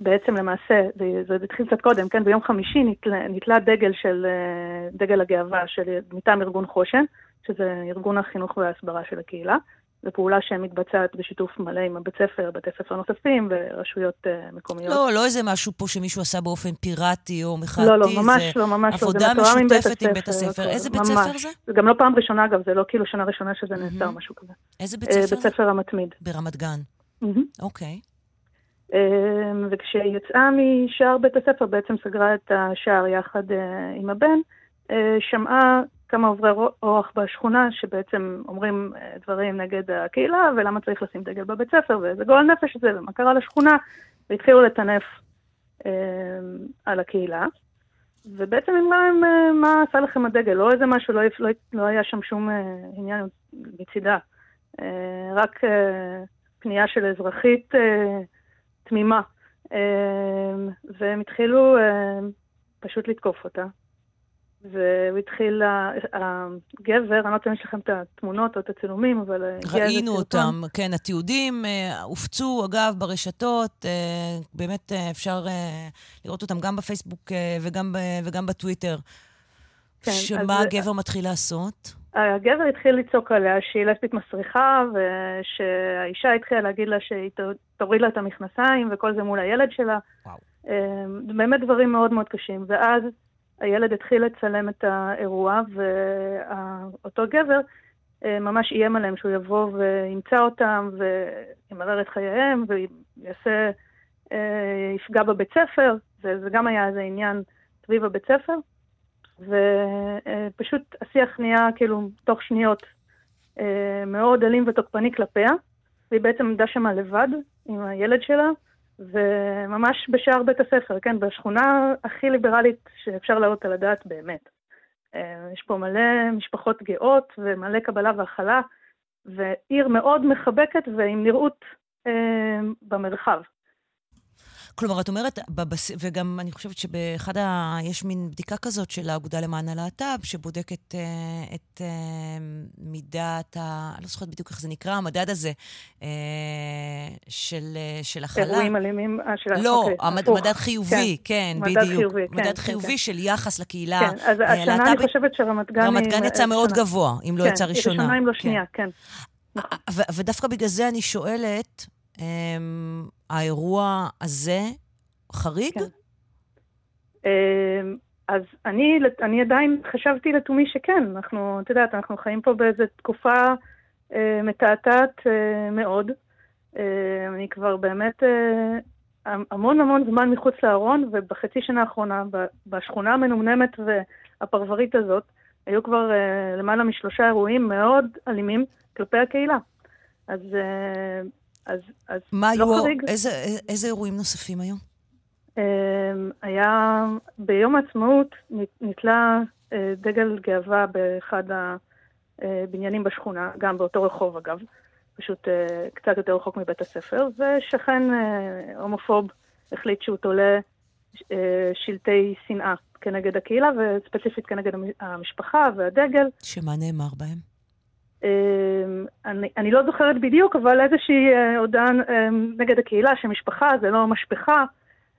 בעצם למעשה, זה, זה התחיל קצת קודם, כן? ביום חמישי נתלה, נתלה דגל של, אה, דגל הגאווה של, מטעם ארגון חושן, שזה ארגון החינוך וההסברה של הקהילה. זו פעולה שמתבצעת בשיתוף מלא עם הבית ספר, בתי ספר נוספים ורשויות uh, מקומיות.
לא, לא איזה משהו פה שמישהו עשה באופן פיראטי או מחאתי.
לא, לא, ממש לא, ממש
לא. עבודה משותפת עם בית הספר. איזה בית ספר זה?
זה גם לא פעם ראשונה, אגב, זה לא כאילו שנה ראשונה שזה נעשה או משהו כזה.
איזה בית ספר?
בית ספר המתמיד.
ברמת גן. אוקיי.
וכשהיא יצאה משער בית הספר, בעצם סגרה את השער יחד עם הבן, שמעה כמה עוברי אורח בשכונה שבעצם אומרים אה, דברים נגד הקהילה, ולמה צריך לשים דגל בבית ספר, ואיזה גועל נפש זה, ומה קרה לשכונה, והתחילו לטנף אה, על הקהילה. ובעצם הם מה, אה, מה עשה לכם הדגל, לא איזה משהו, לא, לא, לא היה שם שום אה, עניין מצידה. אה, רק אה, פנייה של אזרחית אה, תמימה. אה, והם התחילו אה, פשוט לתקוף אותה. והוא התחיל, הגבר, אני לא יודעת אם יש לכם את התמונות או את הצילומים, אבל...
ראינו אותם, כן, התיעודים אה, הופצו, אגב, ברשתות, אה, באמת אה, אפשר לראות אותם גם בפייסבוק וגם, וגם בטוויטר. כן, שמה אז... הגבר מתחיל לעשות?
הגבר התחיל לצעוק עליה שהיא לסבית מסריחה, ושהאישה התחילה להגיד לה שהיא תוריד לה את המכנסיים, וכל זה מול הילד שלה. וואו. באמת דברים מאוד מאוד קשים. ואז הילד התחיל לצלם את האירוע, ואותו גבר אה, ממש איים עליהם שהוא יבוא וימצא אותם וימרר את חייהם ויעשה, אה, יפגע בבית ספר, וזה גם היה איזה עניין סביב הבית ספר. ופשוט השיח נהיה כאילו תוך שניות אה, מאוד אלים ותוקפני כלפיה, והיא בעצם עמדה שמה לבד עם הילד שלה, וממש בשער בית הספר, כן, בשכונה הכי ליברלית שאפשר להעלות על הדעת באמת. אה, יש פה מלא משפחות גאות ומלא קבלה והכלה, ועיר מאוד מחבקת ועם נראות אה, במרחב.
כלומר, את אומרת, בבס... וגם אני חושבת שבאחד ה... יש מין בדיקה כזאת של האגודה למען הלהט"ב, שבודקת uh, את uh, מידת ה... אני לא זוכרת בדיוק איך זה נקרא, המדד הזה uh, של, uh, של הכלה.
אירועים אלימים, אה, של...
לא, אוקיי, המד... מדד חיובי, כן, כן מדד בדיוק. חיובי, מדד כן, חיובי כן. של יחס לקהילה
כן, אז השנה אני חושבת שרמת גן...
רמת גן יצא מאוד גבוה, אם לא יצא ראשונה.
כן, ראשונה אם לא שנייה, כן.
ודווקא בגלל זה אני שואלת, אמ, האירוע הזה חריג? כן.
אמ, אז אני, אני עדיין חשבתי לתומי שכן. אנחנו, את יודעת, אנחנו חיים פה באיזו תקופה אה, מתעתעת אה, מאוד. אה, אני כבר באמת אה, המון המון זמן מחוץ לארון, ובחצי שנה האחרונה, בשכונה המנומנמת והפרברית הזאת, היו כבר uh, למעלה משלושה אירועים מאוד אלימים כלפי הקהילה. אז, uh, אז, אז
מה
לא
היו,
חריג.
איזה, איזה אירועים נוספים היו?
Uh, היה, ביום העצמאות נתלה uh, דגל גאווה באחד הבניינים בשכונה, גם באותו רחוב אגב, פשוט uh, קצת יותר רחוק מבית הספר, ושכן הומופוב החליט שהוא תולה שלטי שנאה כנגד הקהילה, וספציפית כנגד המשפחה והדגל.
שמה נאמר בהם?
אמ, אני, אני לא זוכרת בדיוק, אבל איזושהי אה, הודעה אמ, נגד הקהילה, שמשפחה זה לא משפחה,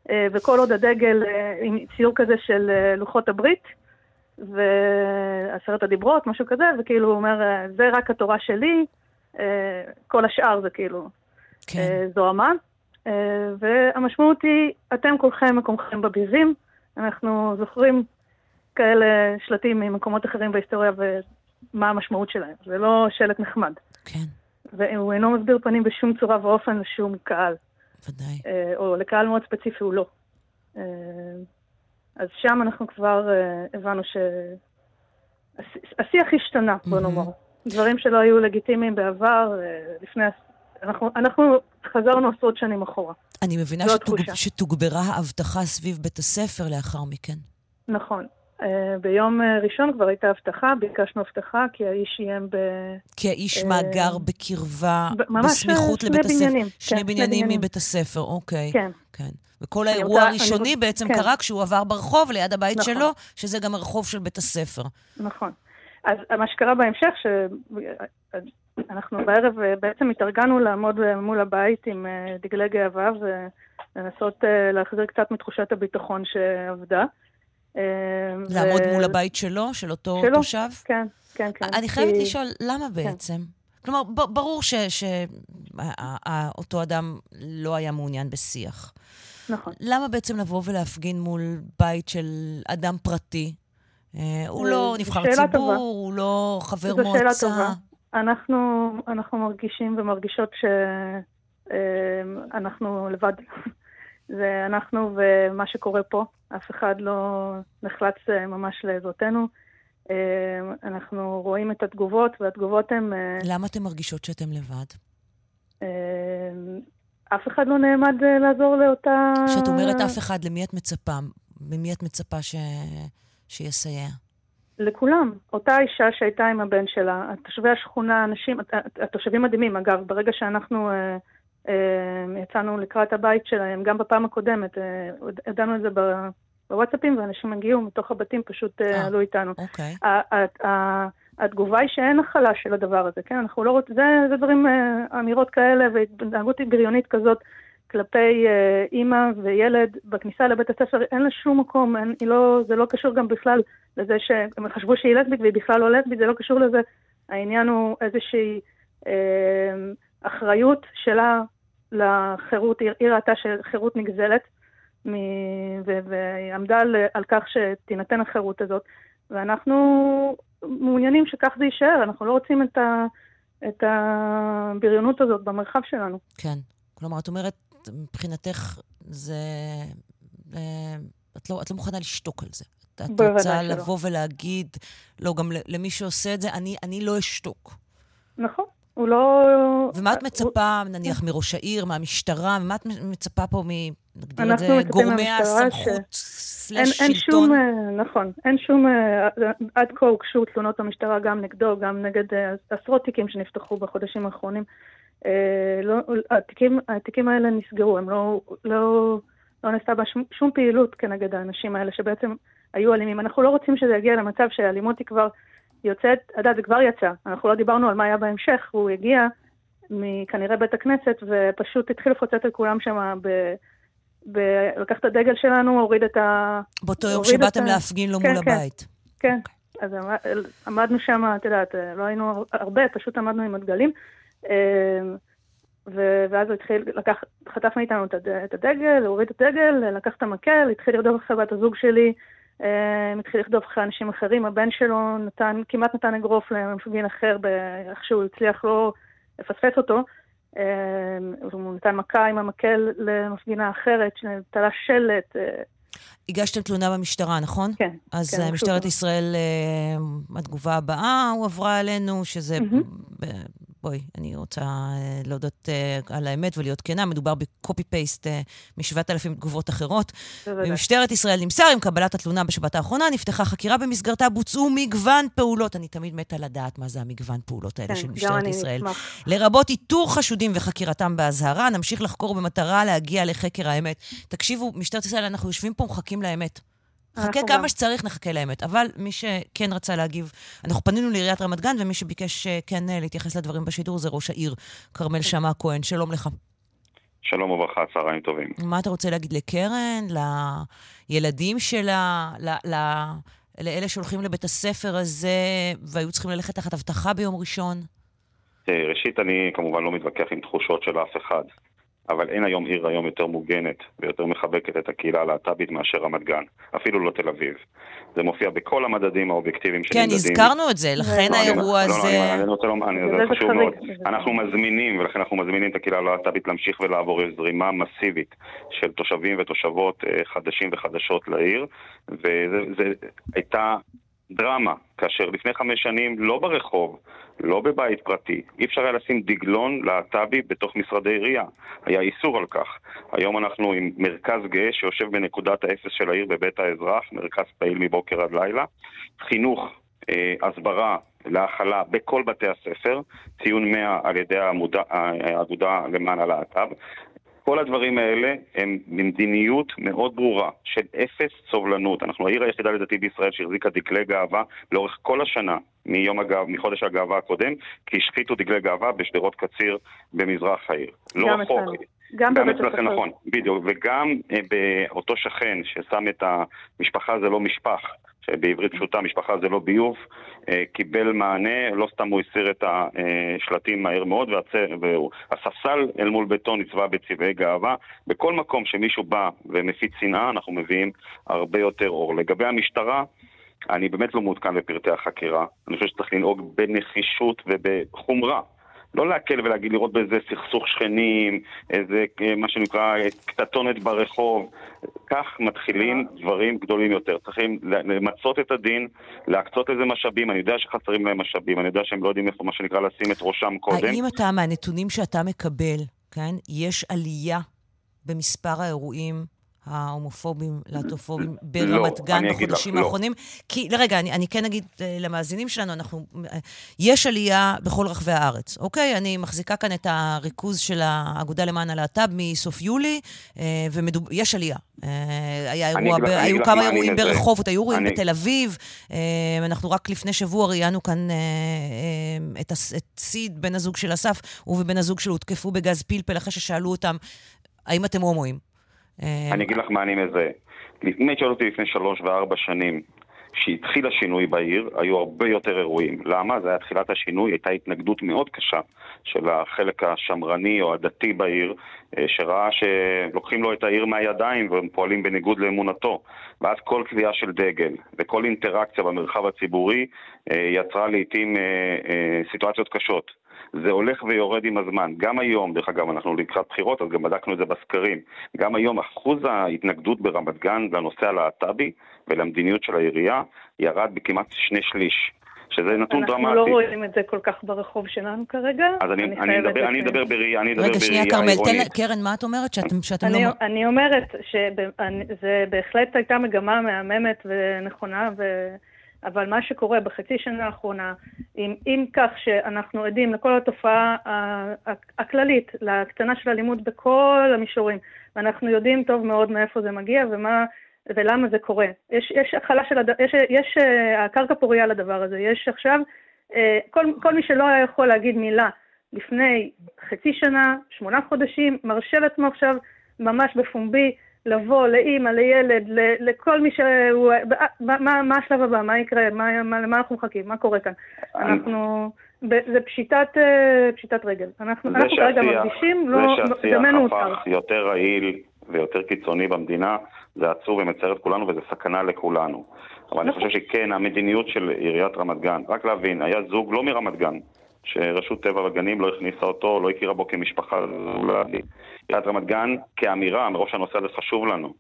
אה, וכל עוד הדגל אה, עם ציור כזה של לוחות הברית, ועשרת הדיברות, משהו כזה, וכאילו הוא אומר, זה רק התורה שלי, כל השאר זה כאילו כן. זוהמה. והמשמעות היא, אתם כולכם מקומכם בביבים, אנחנו זוכרים כאלה שלטים ממקומות אחרים בהיסטוריה ומה המשמעות שלהם. זה לא שלט נחמד.
כן.
והוא אינו מסביר פנים בשום צורה ואופן לשום קהל.
ודאי.
אה, או לקהל מאוד ספציפי הוא לא. אה, אז שם אנחנו כבר אה, הבנו שהשיח השתנה, בוא נאמר. דברים שלא היו לגיטימיים בעבר, לפני... אנחנו, אנחנו חזרנו עשרות שנים אחורה.
אני מבינה שתוג... שתוגברה האבטחה סביב בית הספר לאחר מכן.
נכון. Uh, ביום uh, ראשון כבר הייתה הבטחה, ביקשנו הבטחה, כי האיש איים ב...
כי האיש uh, מאגר בקרבה, ממש בסמיכות לבית הספר.
בניינים.
שני כן, בניינים. מבית הספר, אוקיי.
כן.
כן. וכל האירוע הראשוני אני... בעצם כן. קרה כשהוא עבר ברחוב ליד הבית נכון. שלו, שזה גם הרחוב של בית הספר.
נכון. אז מה שקרה בהמשך, ש... אנחנו בערב בעצם התארגנו לעמוד מול הבית עם דגלי גאווה ולנסות להחזיר קצת מתחושת הביטחון שאבדה.
לעמוד ו... מול הבית שלו, של אותו
שלו?
תושב?
כן, כן, כן.
אני חייבת כי... לשאול, למה כן. בעצם? כן. כלומר, ברור שאותו אדם לא היה מעוניין בשיח.
נכון.
למה בעצם לבוא ולהפגין מול בית של אדם פרטי? הוא לא נבחר ציבור, טובה. הוא לא חבר
זו
מועצה.
זו שאלה טובה. אנחנו, אנחנו מרגישים ומרגישות שאנחנו לבד. זה אנחנו ומה שקורה פה. אף אחד לא נחלץ ממש לעזרתנו. אנחנו רואים את התגובות, והתגובות הן...
למה אתן מרגישות שאתן לבד?
אף אחד לא נעמד לעזור לאותה...
כשאת אומרת אף אחד, למי את מצפה? ממי את מצפה ש... שיסייע?
לכולם. אותה אישה שהייתה עם הבן שלה, תושבי השכונה, אנשים, התושבים מדהימים, אגב, ברגע שאנחנו אה, אה, יצאנו לקראת הבית שלהם, גם בפעם הקודמת, אה, ידענו את זה בוואטסאפים, ואנשים הגיעו מתוך הבתים, פשוט אה, עלו איתנו.
אוקיי.
התגובה היא שאין הכלה של הדבר הזה, כן? אנחנו לא רוצים, זה, זה דברים, אה, אמירות כאלה והתנהגות בריונית כזאת. כלפי אה, אימא וילד בכניסה לבית הספר, אין לה שום מקום, אין, לא, זה לא קשור גם בכלל לזה שהם חשבו שהיא לסבית והיא בכלל לא לסבית, זה לא קשור לזה. העניין הוא איזושהי אה, אחריות שלה לחירות, היא, ראתה שחירות נגזלת, מ, ו, והיא עמדה על, על כך שתינתן החירות הזאת, ואנחנו מעוניינים שכך זה יישאר, אנחנו לא רוצים את, ה, את הבריונות הזאת במרחב שלנו.
כן. כלומר, את אומרת, מבחינתך זה... אה, את לא, את לא מוכנה לשתוק על זה. את רוצה לבוא ולהגיד, לא, גם למי שעושה את זה, אני, אני לא אשתוק.
נכון. הוא לא...
ומה את מצפה, הוא... נניח, מראש העיר, מהמשטרה? מה את מצפה פה מ... נגדיר את זה, גורמי הסמכות סלש שלטון? אין
שום, אה, נכון. אין שום... אה, עד כה הוגשו תלונות במשטרה גם נגדו, גם נגד עשרות תיקים שנפתחו בחודשים האחרונים. אה, לא, התיקים, התיקים האלה נסגרו, הם לא, לא, לא נעשתה בה שום, שום פעילות כנגד האנשים האלה שבעצם היו אלימים. אנחנו לא רוצים שזה יגיע למצב שהאלימות היא כבר יוצאת, אתה יודע, זה כבר יצא. אנחנו לא דיברנו על מה היה בהמשך, הוא הגיע מכנראה בית הכנסת ופשוט התחיל לפוצץ את כולם שם ב... ב... לקח את הדגל שלנו, הוריד את ה...
באותו יום שבאתם ה... להפגין לו כן, מול
כן,
הבית.
כן, okay. אז עמדנו שם, את יודעת, לא היינו הרבה, פשוט עמדנו עם הדגלים. אמ, ואז הוא התחיל, לקח, חטף מאיתנו את הדגל, הוריד את הדגל, לקח את המקל, התחיל לרדוף אחרי בת הזוג שלי, אמ, התחיל לרדוף אחרי אנשים אחרים, הבן שלו נתן, כמעט נתן אגרוף למפגין אחר, איך שהוא הצליח לא לפספס אותו, הוא נתן מכה עם המקל למפגינה אחרת, שתלה שלט.
הגשתם תלונה במשטרה, נכון?
כן.
אז
כן,
משטרת ישראל, התגובה הבאה הועברה אלינו, שזה בואי, אני רוצה uh, להודות uh, על האמת ולהיות כנה, מדובר בקופי-פייסט uh, מ-7,000 תגובות אחרות. במשטרת ישראל נמסר עם קבלת התלונה בשבת האחרונה, נפתחה חקירה במסגרתה, בוצעו מגוון פעולות. אני תמיד מתה לדעת מה זה המגוון פעולות האלה כן, של משטרת ישראל. לרבות איתור חשודים וחקירתם באזהרה, נמשיך לחקור במטרה להגיע לחקר האמת. תקשיבו, משטרת ישראל, אנחנו יושבים פה, מחכים לאמת. נחכה כמה גם. שצריך, נחכה לאמת. אבל מי שכן רצה להגיב, אנחנו פנינו לעיריית רמת גן, ומי שביקש אה, כן אה, להתייחס לדברים בשידור זה ראש העיר, כרמל כן. שמע כהן. שלום לך.
שלום וברכה, צהריים טובים.
מה אתה רוצה להגיד לקרן, לילדים שלה, ל... ל... לאלה שהולכים לבית הספר הזה והיו צריכים ללכת תחת אבטחה ביום ראשון?
אה, ראשית, אני כמובן לא מתווכח עם תחושות של אף אחד. אבל אין היום עיר היום יותר מוגנת ויותר מחבקת את הקהילה הלהט"בית מאשר רמת גן, אפילו לא תל אביב. זה מופיע בכל המדדים האובייקטיביים
של כן, הזכרנו את זה, לכן לא, האירוע הזה...
לא, לא, אני רוצה לומר, זה חשוב מאוד. אנחנו מזמינים, ולכן אנחנו מזמינים את הקהילה הלהט"בית להמשיך ולעבור זרימה מסיבית של תושבים ותושבות אה, חדשים וחדשות לעיר, וזו הייתה דרמה, כאשר לפני חמש שנים, לא ברחוב, לא בבית פרטי, אי אפשר היה לשים דגלון להט"בי בתוך משרדי עירייה. היה איסור על כך. היום אנחנו עם מרכז גאה שיושב בנקודת האפס של העיר בבית האזרח, מרכז פעיל מבוקר עד לילה. חינוך, אה, הסברה, להכלה בכל בתי הספר, ציון 100 על ידי האגודה למען הלהט"ב, כל הדברים האלה הם במדיניות מאוד ברורה של אפס סובלנות. אנחנו העיר היחידה לדעתי בישראל שהחזיקה דגלי גאווה לאורך כל השנה, מיום הגאו, מחודש הגאווה הקודם, כי השחיתו דגלי גאווה בשדרות קציר במזרח העיר. לא רחוק.
גם,
גם אצלכם, נכון, בדיוק. וגם אה, באותו שכן ששם את המשפחה זה לא משפח. שבעברית פשוטה משפחה זה לא ביוב, אה, קיבל מענה, לא סתם הוא הסיר את השלטים מהר מאוד, והספסל אל מול ביתו נצבע בצבעי גאווה. בכל מקום שמישהו בא ומפיץ שנאה, אנחנו מביאים הרבה יותר אור. לגבי המשטרה, אני באמת לא מעודכן בפרטי החקירה. אני חושב שצריך לנהוג בנחישות ובחומרה. לא להקל ולהגיד, לראות באיזה סכסוך שכנים, איזה, אה, מה שנקרא, קטטונת ברחוב. כך מתחילים דברים גדולים יותר. צריכים למצות את הדין, להקצות לזה משאבים. אני יודע שחסרים להם משאבים, אני יודע שהם לא יודעים איפה, מה שנקרא, לשים את ראשם קודם.
האם אתה, מהנתונים שאתה מקבל, כן, יש עלייה במספר האירועים ההומופובים, להטופובים ברמת לא, גן בחודשים לא. האחרונים? לא. כי, רגע, אני, אני כן אגיד uh, למאזינים שלנו, אנחנו, uh, יש עלייה בכל רחבי הארץ, אוקיי? אני מחזיקה כאן את הריכוז של האגודה למען הלהט"ב מסוף יולי, uh, ויש עלייה. היה אירוע, ב, היו כמה אירועים ברחובות, היו אירועים. בתל אביב. אנחנו רק לפני שבוע ראיינו כאן את, את סיד, בן הזוג של אסף, הוא ובן הזוג שלו הותקפו בגז פלפל אחרי ששאלו אותם, האם אתם הומואים?
אה, אני אגיד לך מה אני מזהה. אם היית שואל אותי לפני שלוש וארבע שנים, כשהתחיל השינוי בעיר, היו הרבה יותר אירועים. למה? זה היה תחילת השינוי, הייתה התנגדות מאוד קשה של החלק השמרני או הדתי בעיר, אה, שראה שלוקחים לו את העיר מהידיים והם פועלים בניגוד לאמונתו. ואז כל קביעה של דגל וכל אינטראקציה במרחב הציבורי אה, יצרה לעיתים סיטואציות קשות. זה הולך ויורד עם הזמן. גם היום, דרך אגב, אנחנו לקראת בחירות, אז גם בדקנו את זה בסקרים. גם היום אחוז ההתנגדות ברמת גן לנושא הלהט"בי ולמדיניות של העירייה ירד בכמעט שני שליש. שזה נתון דרמטי.
אנחנו לא רואים את זה כל כך ברחוב שלנו כרגע.
אז אני, אני, אדבר, אני אדבר בראייה אני אדבר
רגע, שנייה, כרמל, תן, קרן, מה את אומרת? שאתם, שאתם
אני,
לא...
אני אומרת שזה בהחלט הייתה מגמה מהממת ונכונה, ו... אבל מה שקורה בחצי שנה האחרונה, עם, עם כך שאנחנו עדים לכל התופעה הכללית, להקטנה של אלימות בכל המישורים, ואנחנו יודעים טוב מאוד מאיפה זה מגיע ומה, ולמה זה קורה. יש, יש החלה של, הד... יש, יש uh, הקרקע פוריה לדבר הזה. יש עכשיו, uh, כל, כל מי שלא היה יכול להגיד מילה לפני חצי שנה, שמונה חודשים, מרשה לעצמו עכשיו ממש בפומבי לבוא לאימא, לילד, לכל מי שהוא... מה, מה, השלב הבא? מה יקרה? מה, מה, למה אנחנו מחכים? מה קורה כאן? אנחנו... זה פשיטת, אה, פשיטת רגל. אנחנו, אנחנו כרגע מרגישים, לא,
דמנו הותר. זה שהשיח הפך יותר רעיל ויותר קיצוני במדינה, זה עצוב ומצער את כולנו וזה סכנה לכולנו. אבל אני נכון. חושב שכן, המדיניות של עיריית רמת גן, רק להבין, היה זוג לא מרמת גן, שרשות טבע וגנים לא הכניסה אותו, לא הכירה בו כמשפחה, עיריית רמת גן כאמירה, מראש הנושא הזה חשוב לנו,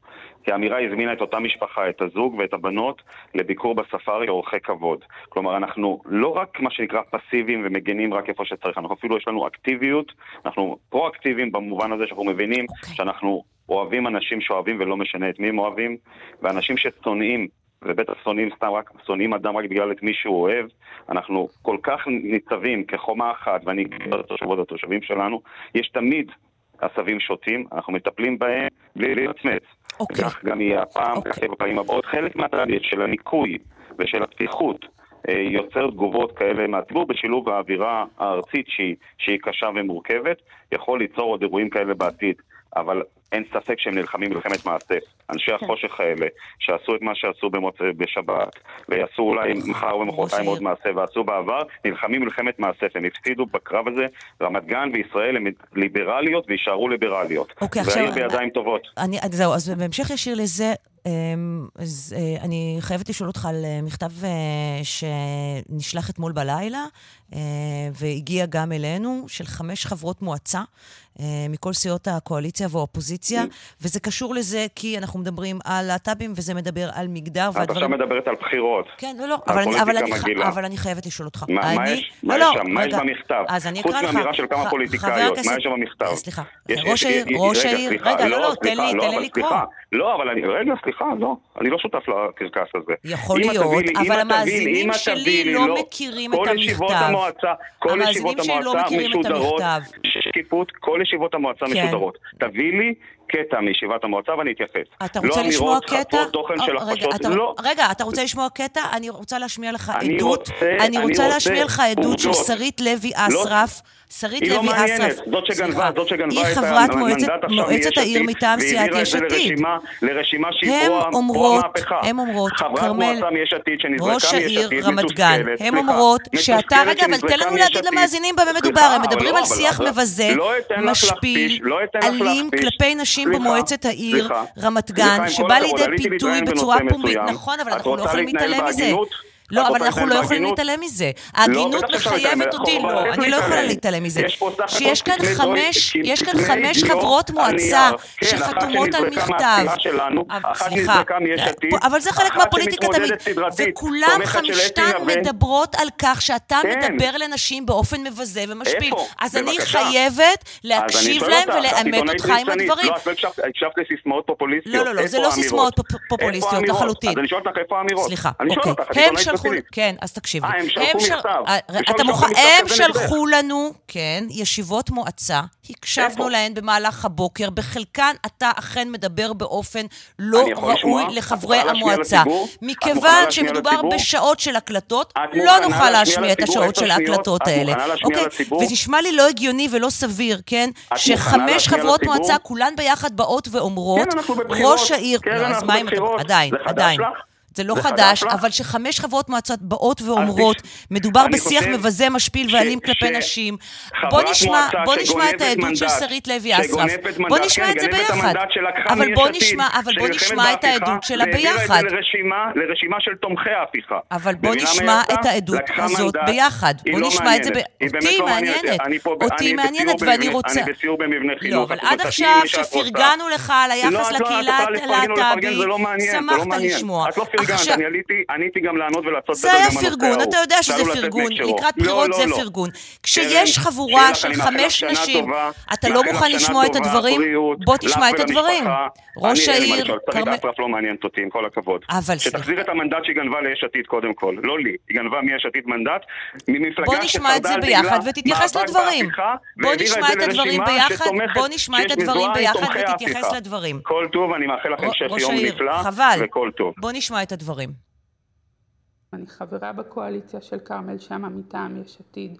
כאמירה הזמינה את אותה משפחה, את הזוג ואת הבנות, לביקור בספארי כאורחי כבוד. כלומר, אנחנו לא רק מה שנקרא פסיביים ומגנים רק איפה שצריך, אנחנו אפילו יש לנו אקטיביות, אנחנו פרו-אקטיביים במובן הזה שאנחנו מבינים okay. אוקיי. שאנחנו אוהבים אנשים שאוהבים ולא משנה את מי הם אוהבים, ואנשים ששונאים ובטח שונאים סתם רק, שונאים אדם רק בגלל את מי שהוא אוהב. אנחנו כל כך ניצבים כחומה אחת, ואני גבר התושבות התושבים שלנו, יש תמיד עשבים שוטים, אנחנו מטפלים בהם בלי להתמצמץ. אוקיי. כך גם יהיה הפעם, אוקיי. כך יהיה בפעמים הבאות. חלק מהתהליך של הניקוי ושל הפתיחות אה, יוצר תגובות כאלה מהציבור בשילוב האווירה הארצית שהיא, שהיא קשה ומורכבת, יכול ליצור עוד אירועים כאלה בעתיד. אבל אין ספק שהם נלחמים מלחמת מעשה. אנשי כן. החושך האלה, שעשו את מה שעשו במוצ... בשבת, ויעשו אולי מחר ומחרתיים עוד מעשה, ועשו בעבר, נלחמים מלחמת מעשה, הם הפסידו בקרב הזה. רמת גן וישראל הן ליברליות ויישארו ליברליות. אוקיי, עכשיו... והעיר בידיים טובות.
אני, זהו, אז בהמשך ישיר לזה, אמ, אז אה, אני חייבת לשאול אותך על אה, מכתב אה, שנשלח אתמול בלילה, והגיע גם אלינו, של חמש חברות מועצה מכל סיעות הקואליציה והאופוזיציה, וזה קשור לזה כי אנחנו מדברים על להט"בים, וזה מדבר על מגדר.
את עכשיו מדברת על בחירות.
כן, לא, לא, אבל אני, חייבת לשאול אותך.
מה, יש? לא, לא, יש שם? מה יש במכתב? חוץ מאמירה של כמה פוליטיקאיות, מה יש שם במכתב?
סליחה, ראש העיר, ראש העיר, רגע, לא, לא, תן לי לקרוא.
לא, אבל אני, רגע, סליחה, לא, אני לא שותף לקרקס הזה.
יכול להיות, אבל המאזינים שלי לא מכירים את המכתב. כל ישיבות המועצה,
כל ישיבות המועצה משודרות, שקיפות, כל ישיבות המועצה כן. משודרות. תביא לי קטע מישיבת המועצה ואני אתייחס.
אתה רוצה לא לשמוע קטע? לא תוכן של הכפשות, לא. רגע, אתה רוצה לשמוע קטע? אני רוצה להשמיע לך עדות. אני רוצה להשמיע לך עדות של שרית לוי לא- אסרף. שרית לוי אסרף. היא לא מעניינת,
זאת שגנבה, זאת שגנבה
את המנדט עכשיו מועצת העיר מטעם סיעת יש עתיד.
לרשימה שהיא פרו-המהפכה.
הן אומרות,
כרמל, ראש העיר
רמת גן, הן אומרות שאתה, רגע, אבל תן לנו להגיד למאזינים במה מדובר, הם מדברים על שיח מבזה, משפיל, אלים כלפי נשים במועצת העיר רמת גן, שבא לידי ביטוי בצורה פומבית, נכון, אבל אנחנו לא יכולים להתעלם מזה. לא, אבל אנחנו לא יכולים להתעלם מזה. לא, ההגינות מחייבת אותי, לא, אני לא יכולה להתעלם מזה. שיש כאן חמש, יש כאן חמש חברות מועצה כן, שחתומות על מכתב. סליחה, אבל זה חלק מהפוליטיקה תמיד. וכולם חמישתן מדברות על כך שאתה כן. מדבר לנשים באופן מבזה ומשפיל. אז אני חייבת להקשיב להם ולאמת אותך עם הדברים. לא,
את הקשבת לסיסמאות פופוליסטיות.
לא, לא, לא, זה לא סיסמאות פופוליסטיות לחלוטין. אז
אני שואל אותך איפה האמירות.
סליחה, אוקיי. הם שלחו... שלחו, כן, אז תקשיב.
אה, הם שלחו מכתב.
אה, הם שלחו לנו, כן, ישיבות מועצה, הקשבנו להן במהלך הבוקר, בחלקן אתה אכן מדבר באופן לא ראוי לחברי המועצה. מכיוון שמדובר בשעות של הקלטות, לא נוכל להשמיע את השעות של ההקלטות האלה. אוקיי? ונשמע לי לא הגיוני ולא סביר, כן? שחמש חברות מועצה, כולן ביחד באות ואומרות, כן, ראש העיר,
כן, אז מה אם אתה...
עדיין, עדיין. זה לא חדש, אבל שחמש חברות מועצות באות ואומרות, מדובר בשיח מבזה, משפיל ואלים כלפי נשים. בוא נשמע, בוא נשמע את העדות של שרית לוי אסרף. בוא נשמע את זה ביחד. אבל בוא נשמע, אבל בוא נשמע את העדות שלה ביחד.
לרשימה של תומכי ההפיכה.
אבל בוא נשמע את העדות הזאת ביחד. בוא לא נשמע את זה, אותי היא מעניינת. אותי מעניינת ואני רוצה...
אני בסיור במבנה חינוך.
לא, אבל עד עכשיו שפרגנו לך על היחס לקהילה הלהט"בית, שמחת לשמוע.
פרגנת, אני עליתי גם לענות ולעשות
סדר גם זה היה פרגון, אתה יודע שזה פרגון, לקראת לא, בחירות זה לא. פרגון. כשיש חבורה של חמש נשים, אתה לא מוכן לשמוע את הדברים? בוא תשמע את הדברים. ראש העיר...
שרית אסרף לא מעניינת אותי, עם כל הכבוד.
אבל
שתחזיר את המנדט שהיא גנבה ליש עתיד קודם כל, לא לי. היא גנבה מיש עתיד מנדט,
ממפלגה ששרדה על דגלה מאבק בהפיכה, בוא נשמע את הדברים ביחד, בוא נשמע את הדברים ביחד ותתייחס לדברים.
כל טוב, אני מאחל לכם שף יום נפלא, וכל טוב.
בוא נשמע את הדברים.
אני חברה בקואליציה של כרמל שאמה מטעם יש עתיד.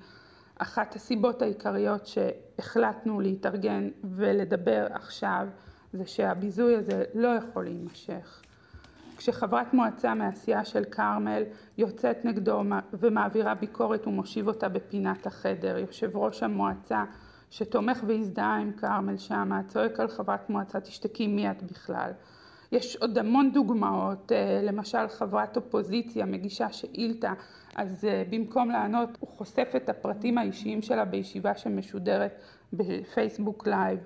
אחת הסיבות העיקריות שהחלטנו להתארגן ולדבר עכשיו זה שהביזוי הזה לא יכול להימשך. כשחברת מועצה מהסיעה של כרמל יוצאת נגדו ומעבירה ביקורת הוא מושיב אותה בפינת החדר, יושב ראש המועצה שתומך והזדהה עם כרמל שמה, צועק על חברת מועצה תשתקי מי את בכלל. יש עוד המון דוגמאות, למשל חברת אופוזיציה מגישה שאילתה, אז במקום לענות הוא חושף את הפרטים האישיים שלה בישיבה שמשודרת בפייסבוק לייב.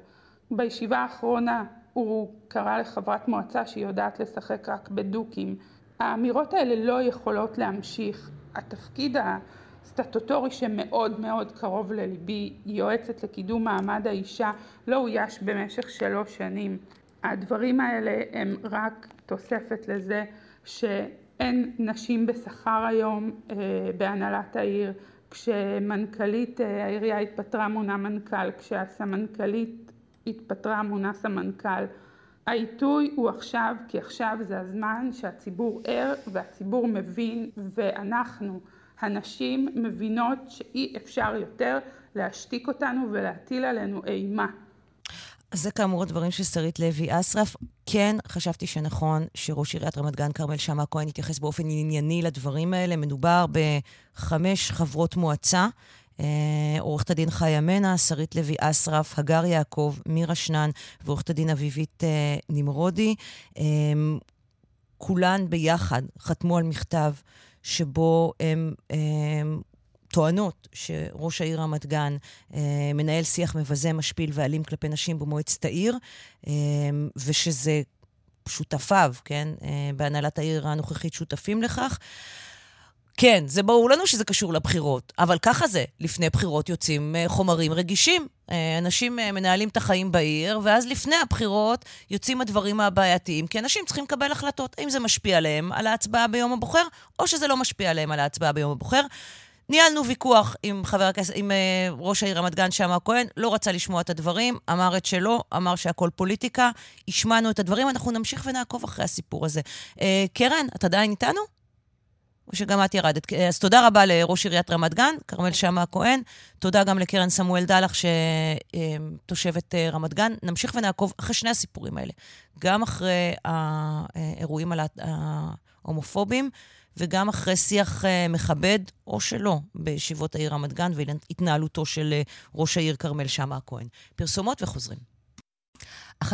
בישיבה האחרונה הוא קרא לחברת מועצה שהיא יודעת לשחק רק בדוקים. האמירות האלה לא יכולות להמשיך. התפקיד הסטטוטורי שמאוד מאוד קרוב לליבי, יועצת לקידום מעמד האישה, לא אויש במשך שלוש שנים. הדברים האלה הם רק תוספת לזה שאין נשים בשכר היום אה, בהנהלת העיר, כשמנכ"לית אה, העירייה התפטרה מונה מנכ"ל, כשהסמנכ"לית התפטרה מונה סמנכ"ל. העיתוי הוא עכשיו, כי עכשיו זה הזמן שהציבור ער והציבור מבין ואנחנו, הנשים, מבינות שאי אפשר יותר להשתיק אותנו ולהטיל עלינו אימה.
אז זה כאמור הדברים של שרית לוי אסרף. כן, חשבתי שנכון שראש עיריית רמת גן, כרמל שאמה הכהן, יתייחס באופן ענייני לדברים האלה. מדובר בחמש חברות מועצה. אה, עורכת הדין חיה מנע, שרית לוי אסרף, הגר יעקב, מירה שנן ועורכת הדין אביבית אה, נמרודי. אה, כולן ביחד חתמו על מכתב שבו הם, הם טוענות שראש העיר רמת גן אה, מנהל שיח מבזה, משפיל ואלים כלפי נשים במועצת העיר, אה, ושזה שותפיו, כן, אה, בהנהלת העיר הנוכחית שותפים לכך. כן, זה ברור לנו שזה קשור לבחירות, אבל ככה זה. לפני בחירות יוצאים אה, חומרים רגישים. אה, אנשים אה, מנהלים את החיים בעיר, ואז לפני הבחירות יוצאים הדברים הבעייתיים, כי אנשים צריכים לקבל החלטות. האם זה משפיע עליהם על ההצבעה ביום הבוחר, או שזה לא משפיע עליהם על ההצבעה ביום הבוחר. ניהלנו ויכוח עם חבר הכנסת, עם uh, ראש העיר רמת גן, שאמה כהן, לא רצה לשמוע את הדברים, אמר את שלו, אמר שהכל פוליטיקה, השמענו את הדברים, אנחנו נמשיך ונעקוב אחרי הסיפור הזה. Uh, קרן, את עדיין איתנו? או שגם את ירדת. אז תודה רבה לראש עיריית רמת גן, כרמל שאמה הכהן. תודה גם לקרן סמואל דלח, שתושבת אה, רמת גן. נמשיך ונעקוב אחרי שני הסיפורים האלה. גם אחרי האירועים ההומופוביים, וגם אחרי שיח אה, מכבד, או שלא, בישיבות העיר רמת גן, והתנהלותו של אה, ראש העיר כרמל שאמה הכהן. פרסומות וחוזרים. 11.36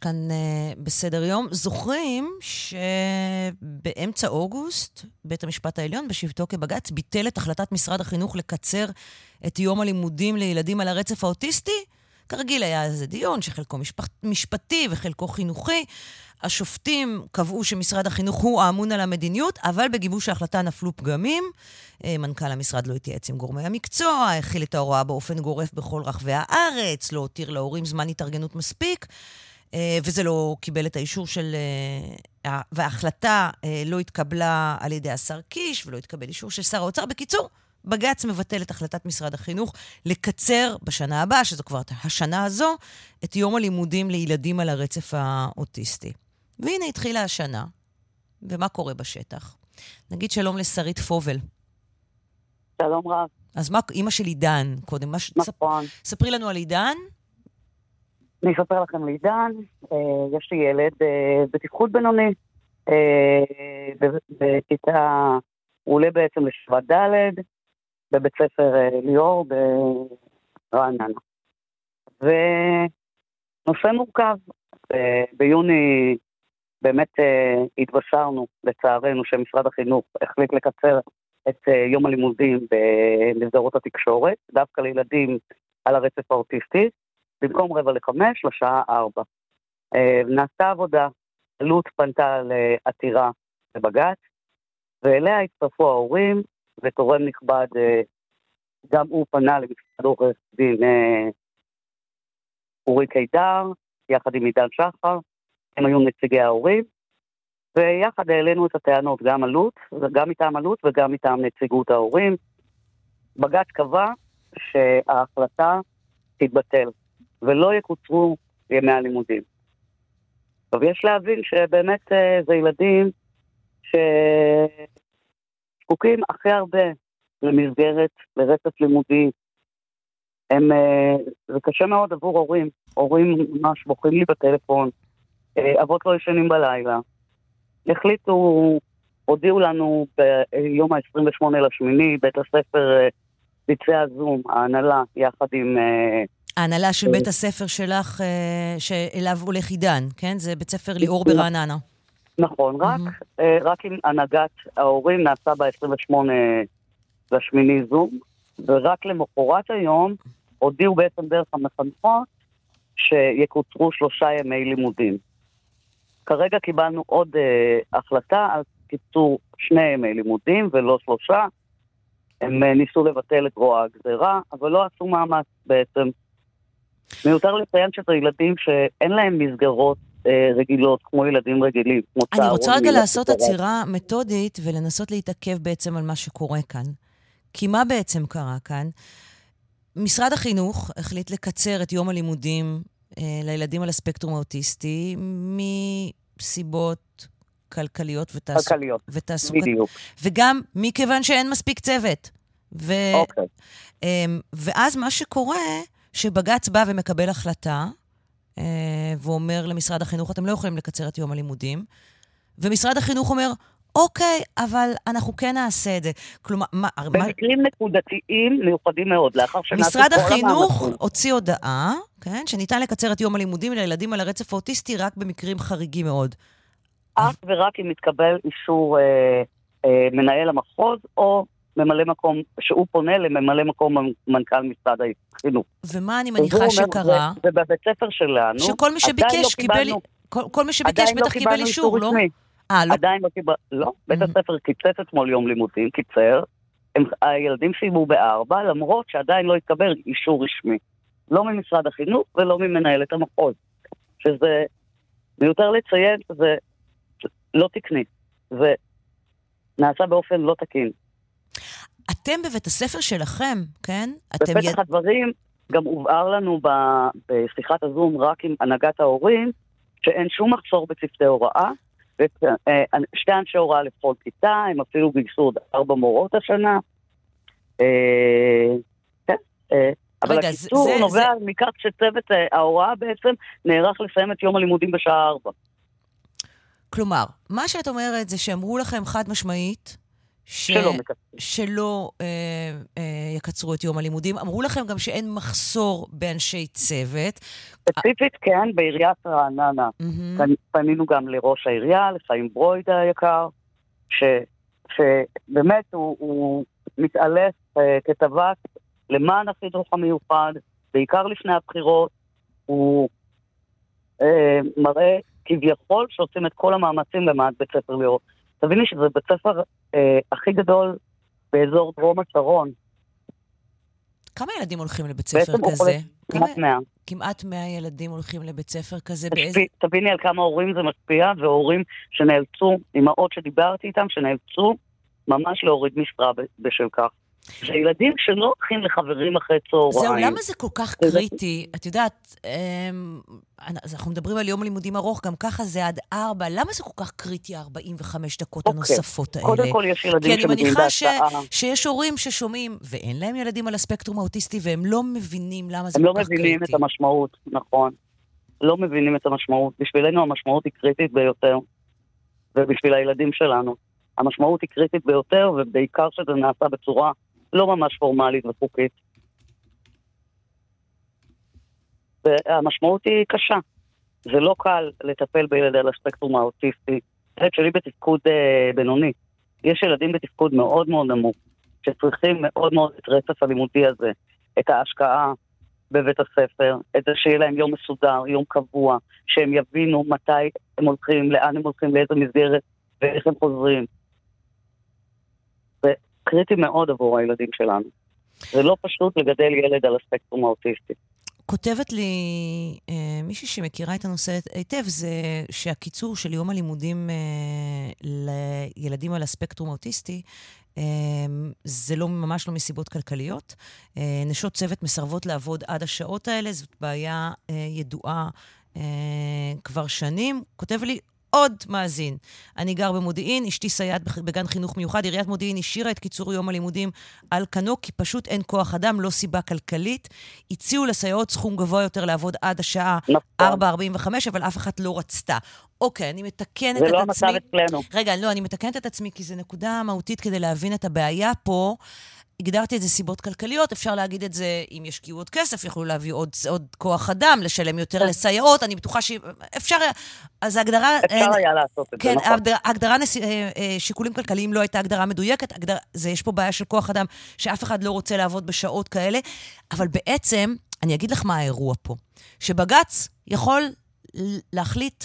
כאן uh, בסדר יום. זוכרים שבאמצע אוגוסט בית המשפט העליון בשבתו כבג"ץ ביטל את החלטת משרד החינוך לקצר את יום הלימודים לילדים על הרצף האוטיסטי? כרגיל היה איזה דיון שחלקו משפט, משפטי וחלקו חינוכי. השופטים קבעו שמשרד החינוך הוא האמון על המדיניות, אבל בגיבוש ההחלטה נפלו פגמים. אה, מנכ"ל המשרד לא התייעץ עם גורמי המקצוע, הכיל את ההוראה באופן גורף בכל רחבי הארץ, לא הותיר להורים זמן התארגנות מספיק, אה, וזה לא קיבל את האישור של... אה, וההחלטה לא התקבלה על ידי השר קיש, ולא התקבל אישור של שר האוצר. בקיצור, בג"ץ מבטל את החלטת משרד החינוך לקצר בשנה הבאה, שזו כבר השנה הזו, את יום הלימודים לילדים על הרצף האוטיסטי. והנה התחילה השנה, ומה קורה בשטח? נגיד שלום לשרית פובל.
שלום רב.
אז מה, אימא של עידן, קודם, מה,
נכון.
ספ, ספרי לנו על עידן.
אני אספר לכם על עידן, אה, יש לי ילד אה, בתפקוד בינוני, אה, בכיתה, הוא עולה בעצם לשבט ד', בבית ספר אה, ליאור ברעננה. ונושא מורכב, אה, ביוני באמת אה, התבשרנו, לצערנו, שמשרד החינוך החליט לקצר את יום הלימודים במסגרות התקשורת, דווקא לילדים על הרצף האוטיסטי, במקום רבע לחמש, לשעה ארבע. נעשתה עבודה, אלו"ט פנתה לעתירה לבג"ץ, ואליה הצטרפו ההורים, ותורם נכבד, אה, גם הוא פנה למשרד עורך דין אה, אורי קידר, יחד עם עידן שחר, הם היו נציגי ההורים, ויחד העלינו את הטענות, גם עלות, גם מטעם עלות וגם מטעם נציגות ההורים. בג"ץ קבע שההחלטה תתבטל, ולא יקוצרו ימי הלימודים. עכשיו, יש להבין שבאמת אה, זה ילדים ש... זקוקים הכי הרבה למסגרת, לרצף לימודי. הם, אה, זה קשה מאוד עבור הורים. הורים ממש בוכים לי בטלפון, אה, אבות לא ישנים בלילה. החליטו, הודיעו לנו ביום ה-28 לשמיני, בית הספר אה, ביצע זום, ההנהלה, יחד עם...
ההנהלה של בית הספר שלך, שאליו הולך עידן, כן? זה בית ספר ליאור ברעננה.
נכון, רק, רק עם הנהגת ההורים נעשה ב-28 לשמיני זום, ורק למחרת היום הודיעו בעצם דרך המחנכות שיקוצרו שלושה ימי לימודים. כרגע קיבלנו עוד uh, החלטה על קיצור שני ימי לימודים ולא שלושה. הם uh, ניסו לבטל את רוע הגזירה, אבל לא עשו מאמץ בעצם. מיותר לציין שזה ילדים שאין להם מסגרות uh, רגילות, כמו ילדים רגילים, כמו
צהרונים. אני רוצה רגע לעשות עצירה מתודית ולנסות להתעכב בעצם על מה שקורה כאן. כי מה בעצם קרה כאן? משרד החינוך החליט לקצר את יום הלימודים אה, לילדים על הספקטרום האוטיסטי מסיבות כלכליות ותעסוק...
כלכליות,
ותעסוקת...
בדיוק.
וגם מכיוון שאין מספיק צוות. ו...
אוקיי.
אה, ואז מה שקורה, שבג"ץ בא ומקבל החלטה, אה, והוא אומר למשרד החינוך, אתם לא יכולים לקצר את יום הלימודים, ומשרד החינוך אומר, אוקיי, אבל אנחנו כן נעשה את זה. כלומר, מה...
במקרים מה... נקודתיים מיוחדים מאוד, לאחר שנעשו
כל המאמצים. משרד החינוך הוציא הודעה, כן, שניתן לקצר את יום הלימודים לילדים על הרצף האוטיסטי רק במקרים חריגים מאוד.
אך ורק אם מתקבל אישור אה, אה, מנהל המחוז, או ממלא מקום, שהוא פונה לממלא מקום מנכ"ל משרד החינוך.
ומה אני מניחה שקרה?
ובבית ספר שלנו,
שכל מי שביקש לא קיבל... כל, כל מי שביקש בטח לא קיבל אישור, לא?
אה, לא? עדיין לא קיבל... לא, בית. הספר קיצץ אתמול יום לימודים, קיצר. הם, הילדים סיימו בארבע, למרות שעדיין לא התקבל אישור רשמי. לא ממשרד החינוך ולא ממנהלת המחוז. שזה, מיותר לציין, זה לא תקני. זה נעשה באופן לא תקין.
אתם בבית הספר שלכם, כן?
בפתח יד... הדברים גם הובהר לנו בשיחת הזום רק עם הנהגת ההורים, שאין שום מחסור בצוותי הוראה, אה, שתי אנשי הוראה לכל כיתה, הם אפילו גייסו עוד ארבע מורות השנה. אה, כן, אה, אבל הקיצור נובע מכך שצוות ההוראה בעצם נערך לסיים את יום הלימודים בשעה ארבע.
כלומר, מה שאת אומרת זה שאמרו לכם חד משמעית,
ש... שלא
שלא אה, אה, יקצרו את יום הלימודים. אמרו לכם גם שאין מחסור באנשי צוות.
ספציפית, כן, בעיריית רעננה. Mm-hmm. פנינו גם לראש העירייה, לחיים ברויד היקר, ש, שבאמת הוא, הוא מתעלף אה, כטבק למען החינוך המיוחד, בעיקר לפני הבחירות. הוא אה, מראה כביכול שעושים את כל המאמצים למען בית ספר ליאור. תביני שזה בית ספר אה, הכי גדול באזור דרום השרון.
כמה ילדים הולכים לבית ספר כזה?
כמעט 100.
כמעט 100 ילדים הולכים לבית ספר כזה.
באיזה... תביני על כמה הורים זה משפיע, והורים שנאלצו, אמהות שדיברתי איתם, שנאלצו ממש להוריד משרה בשל כך. זה ילדים שלא הולכים לחברים אחרי צהריים.
זהו, למה זה כל כך קריטי? את יודעת, אמ, אנחנו מדברים על יום לימודים ארוך, גם ככה זה עד ארבע. למה זה כל כך קריטי, ה-45 דקות אוקיי. הנוספות האלה?
קודם כל יש ילדים
שמגיעים בהצעה. כי אני מניחה שיש הורים ששומעים, ואין להם ילדים על הספקטרום האוטיסטי, והם לא מבינים למה זה כל
לא
כך קריטי.
הם לא מבינים את המשמעות, נכון. לא מבינים את המשמעות. בשבילנו המשמעות היא קריטית ביותר, ובשביל הילדים שלנו. המשמעות היא קריטית ביותר, ובעיקר שזה נעשה בצורה לא ממש פורמלית וחוקית. והמשמעות היא קשה. זה לא קל לטפל בילד על הספקטרום האוטיסטי. הילד שלי בתפקוד אה, בינוני. יש ילדים בתפקוד מאוד מאוד נמוך, שצריכים מאוד מאוד את רצף הלימודי הזה, את ההשקעה בבית הספר, את זה שיהיה להם יום מסודר, יום קבוע, שהם יבינו מתי הם הולכים, לאן הם הולכים, לאיזה מסגרת ואיך הם חוזרים. קריטי מאוד עבור הילדים שלנו. זה לא פשוט לגדל ילד על הספקטרום האוטיסטי.
כותבת לי אה, מישהי שמכירה את הנושא היטב, זה שהקיצור של יום הלימודים אה, לילדים על הספקטרום האוטיסטי, אה, זה לא ממש לא מסיבות כלכליות. אה, נשות צוות מסרבות לעבוד עד השעות האלה, זאת בעיה אה, ידועה כבר שנים. כותב לי עוד מאזין. אני גר במודיעין, אשתי סייעת בגן חינוך מיוחד. עיריית מודיעין השאירה את קיצור יום הלימודים על כנו, כי פשוט אין כוח אדם, לא סיבה כלכלית. הציעו לסייעות סכום גבוה יותר לעבוד עד השעה נכון. 4.45, אבל אף אחת לא רצתה. אוקיי, אני מתקנת את
עצמי. זה
לא
המצב אצלנו.
רגע, לא, אני מתקנת את עצמי, כי זו נקודה מהותית כדי להבין את הבעיה פה. הגדרתי את זה סיבות כלכליות, אפשר להגיד את זה, אם ישקיעו עוד כסף, יוכלו להביא עוד, עוד כוח אדם, לשלם יותר כן. לסייעות, אני בטוחה שאפשר, אז ההגדרה...
אפשר אין, היה לעשות את
כן,
זה, נכון.
כן, ההגדרה, נס... אה, אה, שיקולים כלכליים לא הייתה הגדרה מדויקת, הגדר, זה, יש פה בעיה של כוח אדם, שאף אחד לא רוצה לעבוד בשעות כאלה, אבל בעצם, אני אגיד לך מה האירוע פה, שבג"ץ יכול להחליט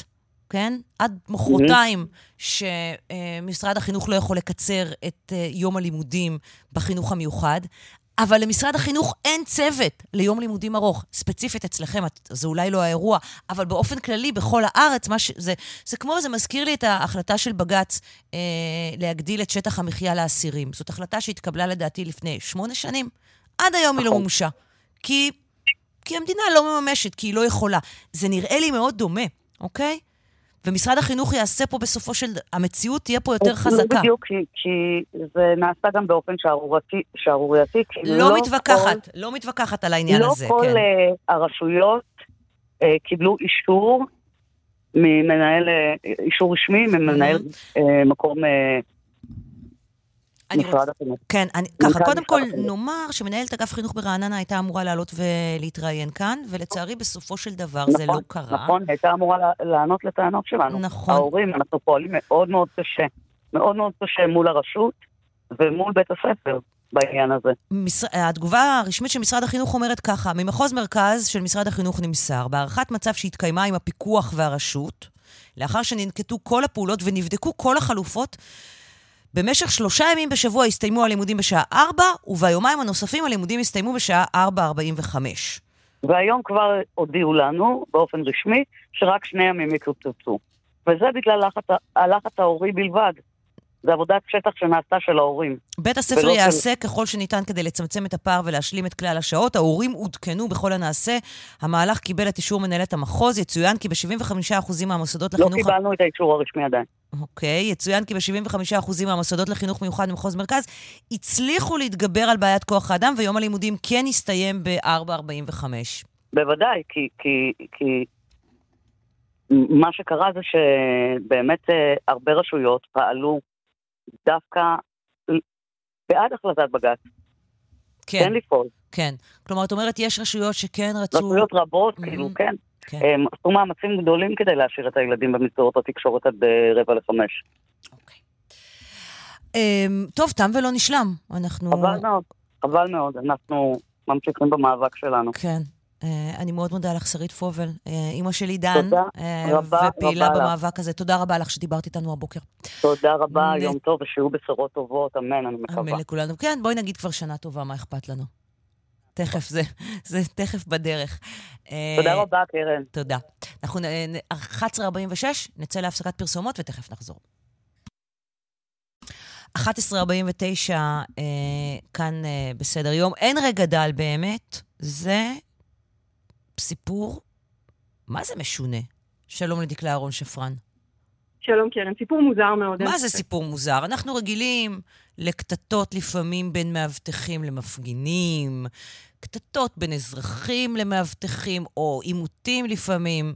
כן? עד מחרתיים, שמשרד החינוך לא יכול לקצר את אה, יום הלימודים בחינוך המיוחד, אבל למשרד החינוך אין צוות ליום לימודים ארוך. ספציפית אצלכם, זה אולי לא האירוע, אבל באופן כללי, בכל הארץ, ש... זה, זה כמו, זה מזכיר לי את ההחלטה של בג"ץ אה, להגדיל את שטח המחיה לאסירים. זאת החלטה שהתקבלה לדעתי לפני שמונה שנים. עד היום היא לא נכון. מומשה. כי, כי המדינה לא מממשת, כי היא לא יכולה. זה נראה לי מאוד דומה, אוקיי? ומשרד החינוך יעשה פה בסופו של... המציאות תהיה פה יותר חזקה.
לא בדיוק, כי, כי זה נעשה גם באופן שערורייתי.
לא, לא מתווכחת, כל, לא מתווכחת על העניין
לא
הזה,
כן. לא כל uh, הרשויות uh, קיבלו אישור ממנהל, אישור רשמי ממנהל mm-hmm. uh, מקום משרד החינוך.
כן, אני, ככה, קודם כל נאמר שמנהלת אגף חינוך ברעננה הייתה אמורה לעלות ולהתראיין כאן, ולצערי בסופו של דבר נכון, זה לא קרה.
נכון, הייתה אמורה לענות לטענות שלנו.
נכון.
ההורים, אנחנו פועלים מאוד מאוד קשה, מאוד מאוד קשה מול הרשות ומול בית הספר. בעניין הזה.
מש... התגובה הרשמית של משרד החינוך אומרת ככה, ממחוז מרכז של משרד החינוך נמסר, בהערכת מצב שהתקיימה עם הפיקוח והרשות, לאחר שננקטו כל הפעולות ונבדקו כל החלופות, במשך שלושה ימים בשבוע הסתיימו הלימודים בשעה 4, וביומיים הנוספים הלימודים הסתיימו בשעה 4.45.
והיום כבר הודיעו לנו, באופן רשמי, שרק שני ימים יקוצצו. וזה בגלל הלחץ ההורי בלבד. זה עבודת שטח שנעשתה של ההורים.
בית הספר יעשה של... ככל שניתן כדי לצמצם את הפער ולהשלים את כלל השעות. ההורים עודכנו בכל הנעשה. המהלך קיבל את אישור מנהלת המחוז. יצוין כי ב-75% מהמוסדות
לא לחינוך... לא קיבלנו את האישור הרשמי עדיין.
אוקיי, יצוין כי ב-75% מהמוסדות לחינוך מיוחד במחוז מרכז הצליחו להתגבר על בעיית כוח האדם, ויום הלימודים כן הסתיים ב-4.45.
בוודאי, כי, כי, כי מה שקרה זה שבאמת אה, הרבה רשויות פעלו דווקא בעד החלטת בג"ץ.
כן.
כן לפעול.
כן. כלומר, את אומרת, יש רשויות שכן רצו...
רשויות רבות, mm-hmm. כאילו, כן. כן. הם עשו מאמצים גדולים כדי להשאיר את הילדים במסגרות התקשורת עד אה, רבע לחמש.
אוקיי. אמ, טוב, תם ולא נשלם. אנחנו...
חבל מאוד, חבל מאוד. אנחנו ממשיכים במאבק שלנו.
כן. Uh, אני מאוד מודה לך, שרית פובל, uh, אימא שלי דן,
תודה uh, רבה,
ופעילה במאבק. הזה. תודה רבה לך שדיברת איתנו הבוקר.
תודה רבה. יום טוב, ושיהיו בשורות טובות, אמן, אני מקווה.
אמן לכולנו. כן, בואי נגיד כבר שנה טובה, מה אכפת לנו? תכף, זה, זה תכף בדרך.
תודה רבה, קרן.
תודה. אנחנו 11.46, נצא להפסקת פרסומות ותכף נחזור. 11.49 אה, כאן אה, בסדר יום. אין רגע דל באמת, זה סיפור, מה זה משונה? שלום לדקלה אהרון שפרן.
שלום קרן, סיפור מוזר מאוד.
מה זה סיפור מוזר? אנחנו רגילים לקטטות לפעמים בין מאבטחים למפגינים, קטטות בין אזרחים למאבטחים, או עימותים לפעמים.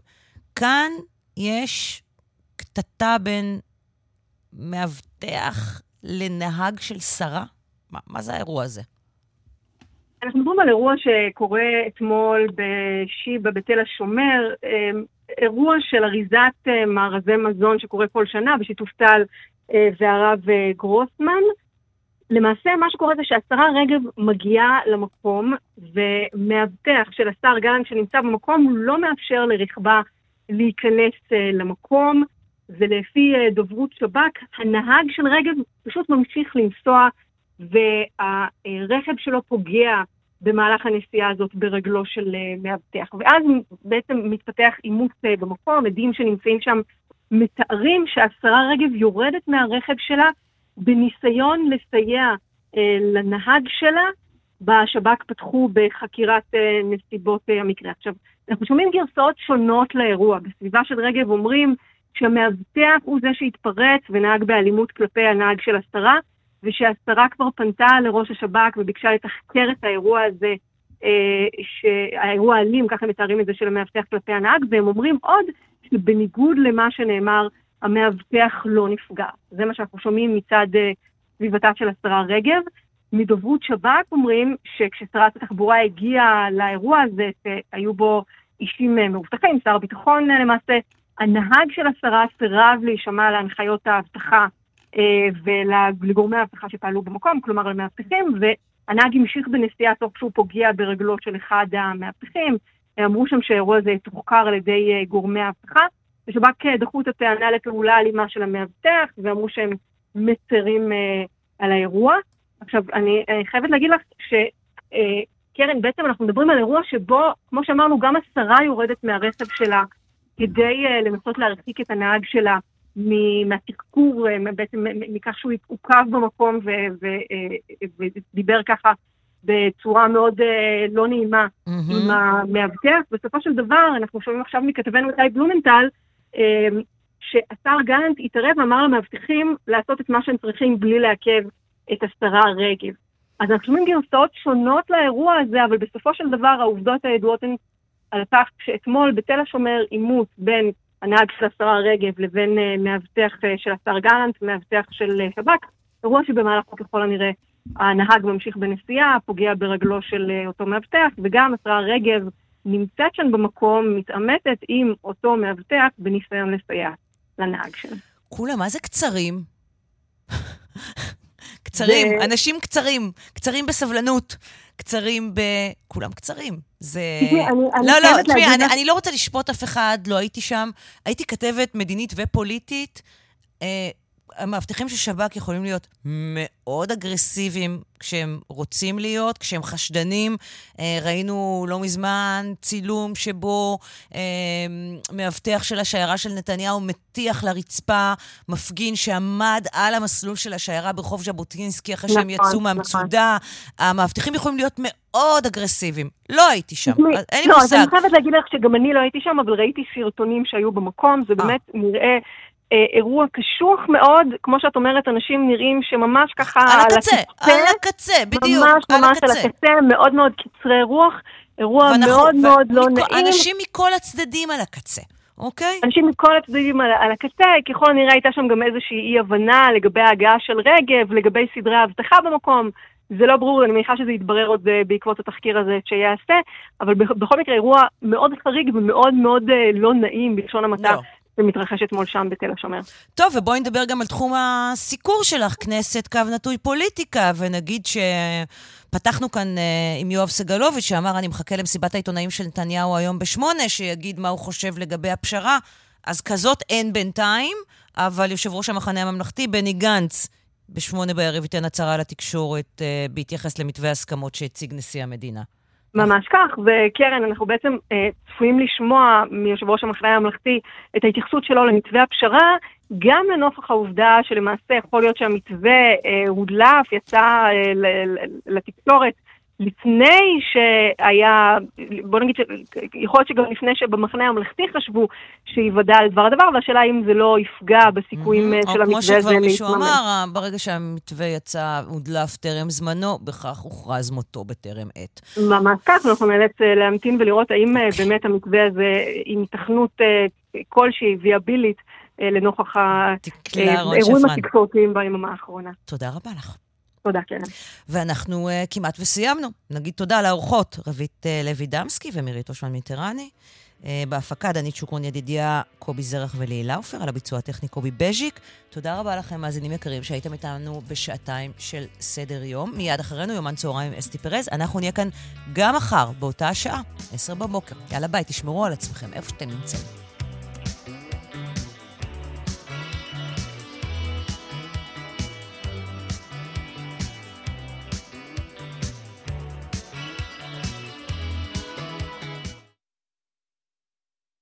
כאן יש קטטה בין מאבטח לנהג של שרה? מה, מה זה האירוע הזה?
אנחנו מדברים על אירוע שקורה אתמול בשיבא, בתל השומר, אמ, אירוע של אריזת אה, מארזי מזון שקורה כל שנה בשיתוף טל אה, והרב אה, גרוסמן. למעשה מה שקורה זה שהשרה רגב מגיעה למקום ומאבטח של השר גלנט שנמצא במקום לא מאפשר לרכבה להיכנס למקום. ולפי דוברות שב"כ, הנהג של רגב פשוט ממשיך לנסוע והרכב שלו פוגע במהלך הנסיעה הזאת ברגלו של אה, מאבטח. ואז בעצם מתפתח עימות אה, במקום, עדים שנמצאים שם מתארים שהשרה רגב יורדת מהרכב שלה בניסיון לסייע אה, לנהג שלה. בשב"כ פתחו בחקירת נסיבות המקרה. עכשיו, אנחנו שומעים גרסאות שונות לאירוע. בסביבה של רגב אומרים שהמאבטח הוא זה שהתפרץ ונהג באלימות כלפי הנהג של השרה, ושהשרה כבר פנתה לראש השב"כ וביקשה לתחקר את האירוע הזה, אה, האירוע האלים, ככה מתארים את זה, של המאבטח כלפי הנהג, והם אומרים עוד שבניגוד למה שנאמר, המאבטח לא נפגע. זה מה שאנחנו שומעים מצד אה, סביבתה של השרה רגב. מדוברות שב"כ אומרים שכששרת התחבורה הגיעה לאירוע הזה, שהיו בו אישים מאובטחים, שר הביטחון למעשה, הנהג של השרה סירב להישמע להנחיות האבטחה אה, ולגורמי האבטחה שפעלו במקום, כלומר למאבטחים, והנהג המשיך בנסיעה תוך שהוא פוגע ברגלו של אחד המאבטחים. אמרו שם שהאירוע הזה יתוחקר על ידי אה, גורמי האבטחה, ושב"כ דחו את הטענה לפעולה אלימה של המאבטח, ואמרו שהם מצרים אה, על האירוע. עכשיו, אני חייבת להגיד לך שקרן, בעצם אנחנו מדברים על אירוע שבו, כמו שאמרנו, גם השרה יורדת מהרכב שלה כדי לנסות להרחיק את הנהג שלה מהתחקור, אה, בעצם מכך שהוא עוכב במקום אה, ודיבר ככה בצורה מאוד אה, לא נעימה mm-hmm. עם המאבטח. בסופו של דבר, אנחנו שומעים עכשיו מכתבנו איתי בלומנטל, שהשר גלנט התערב ואמר למאבטחים לעשות את מה שהם צריכים בלי לעכב את השרה רגב. אז אנחנו שומעים גרסאות שונות לאירוע הזה, אבל בסופו של דבר העובדות הידועות הן על כך שאתמול בתל השומר עימות בין הנהג של השרה רגב לבין uh, מאבטח uh, של השר גלנט, מאבטח של uh, שב"כ, אירוע שבמהלכו ככל הנראה הנהג ממשיך בנסיעה, פוגע ברגלו של אותו מאבטח, וגם השרה רגב נמצאת שם במקום, מתעמתת עם אותו מאבטח בניסיון לסייע לנהג שלה.
כולם, מה זה קצרים? קצרים, ו... אנשים קצרים, קצרים בסבלנות. קצרים ב... כולם קצרים. זה...
אני,
לא, לא, תשמעי, אני, אני לא רוצה לשפוט אף אחד, לא הייתי שם. הייתי כתבת מדינית ופוליטית. אה, המאבטחים של שב"כ יכולים להיות מאוד אגרסיביים כשהם רוצים להיות, כשהם חשדנים. אה, ראינו לא מזמן צילום שבו אה, מאבטח של השיירה של נתניהו מטיח לרצפה מפגין שעמד על המסלול של השיירה ברחוב ז'בוטינסקי אחרי שהם נכון, יצאו נכון. מהמצודה. המאבטחים יכולים להיות מאוד אגרסיביים. לא הייתי שם, אין לי מושג.
לא, אז אני חייבת להגיד לך שגם אני לא הייתי שם, אבל ראיתי סרטונים שהיו במקום, זה באמת נראה... אה, אירוע קשוח מאוד, כמו שאת אומרת, אנשים נראים שממש ככה
על הקצה, על הקצה, בדיוק,
ממש על ממש הקצה. על הקצה, מאוד מאוד קצרי רוח, אירוע ואנחנו, מאוד מאוד לא נעים.
אנשים מכל הצדדים על הקצה. אוקיי.
Okay. אנשים מכל הצדדים על, על הקצה, ככל הנראה הייתה שם גם איזושהי אי-הבנה לגבי ההגעה של רגב, לגבי סדרי האבטחה במקום. זה לא ברור, אני מניחה שזה יתברר עוד אה, בעקבות התחקיר הזה שיעשה, אבל בכל מקרה אירוע מאוד חריג ומאוד מאוד אה, לא נעים, בלשון המעטה, לא. ומתרחש אתמול שם בתל השומר.
טוב, ובואי נדבר גם על תחום הסיקור שלך, כנסת קו נטוי פוליטיקה, ונגיד שפתחנו כאן uh, עם יואב סגלוביץ', שאמר, אני מחכה למסיבת העיתונאים של נתניהו היום בשמונה, שיגיד מה הוא חושב לגבי הפשרה. אז כזאת אין בינתיים, אבל יושב ראש המחנה הממלכתי, בני גנץ, בשמונה בערב ייתן הצהרה לתקשורת uh, בהתייחס למתווה הסכמות שהציג נשיא המדינה.
ממש כך, וקרן, אנחנו בעצם אה, צפויים לשמוע מיושב ראש המחנה הממלכתי את ההתייחסות שלו למתווה הפשרה, גם לנוכח העובדה שלמעשה יכול להיות שהמתווה אה, הודלף, יצא אה, לתקשורת לפני שהיה, בוא נגיד, יכול להיות שגם לפני שבמחנה הממלכתי חשבו שיוודע על דבר הדבר, והשאלה אם זה לא יפגע בסיכויים mm-hmm. של המתווה הזה
להתממש. או כמו שכבר מישהו אמר, ברגע שהמתווה יצא, הודלף טרם זמנו, בכך הוכרז מותו בטרם עת.
ממש כך, אנחנו נאלץ אה, להמתין ולראות האם אה, באמת המתווה הזה, עם היתכנות כלשהי, ויאבילית, לנוכח האירועים התקשורתיים ביממה האחרונה.
תודה רבה לך.
תודה, קרן.
ואנחנו uh, כמעט וסיימנו. נגיד תודה לאורחות, רבית uh, לוי דמסקי ומירית אושמן מיטרני. Uh, בהפקה דנית שוקרון ידידיה, קובי זרח וליהי לאופר, על הביצוע הטכני קובי בז'יק. תודה רבה לכם, מאזינים יקרים, שהייתם איתנו בשעתיים של סדר יום. מיד אחרינו, יומן צהריים עם אסתי פרז. אנחנו נהיה כאן גם מחר, באותה השעה, עשר בבוקר. יאללה ביי, תשמרו על עצמכם, איפה שאתם נמצאים.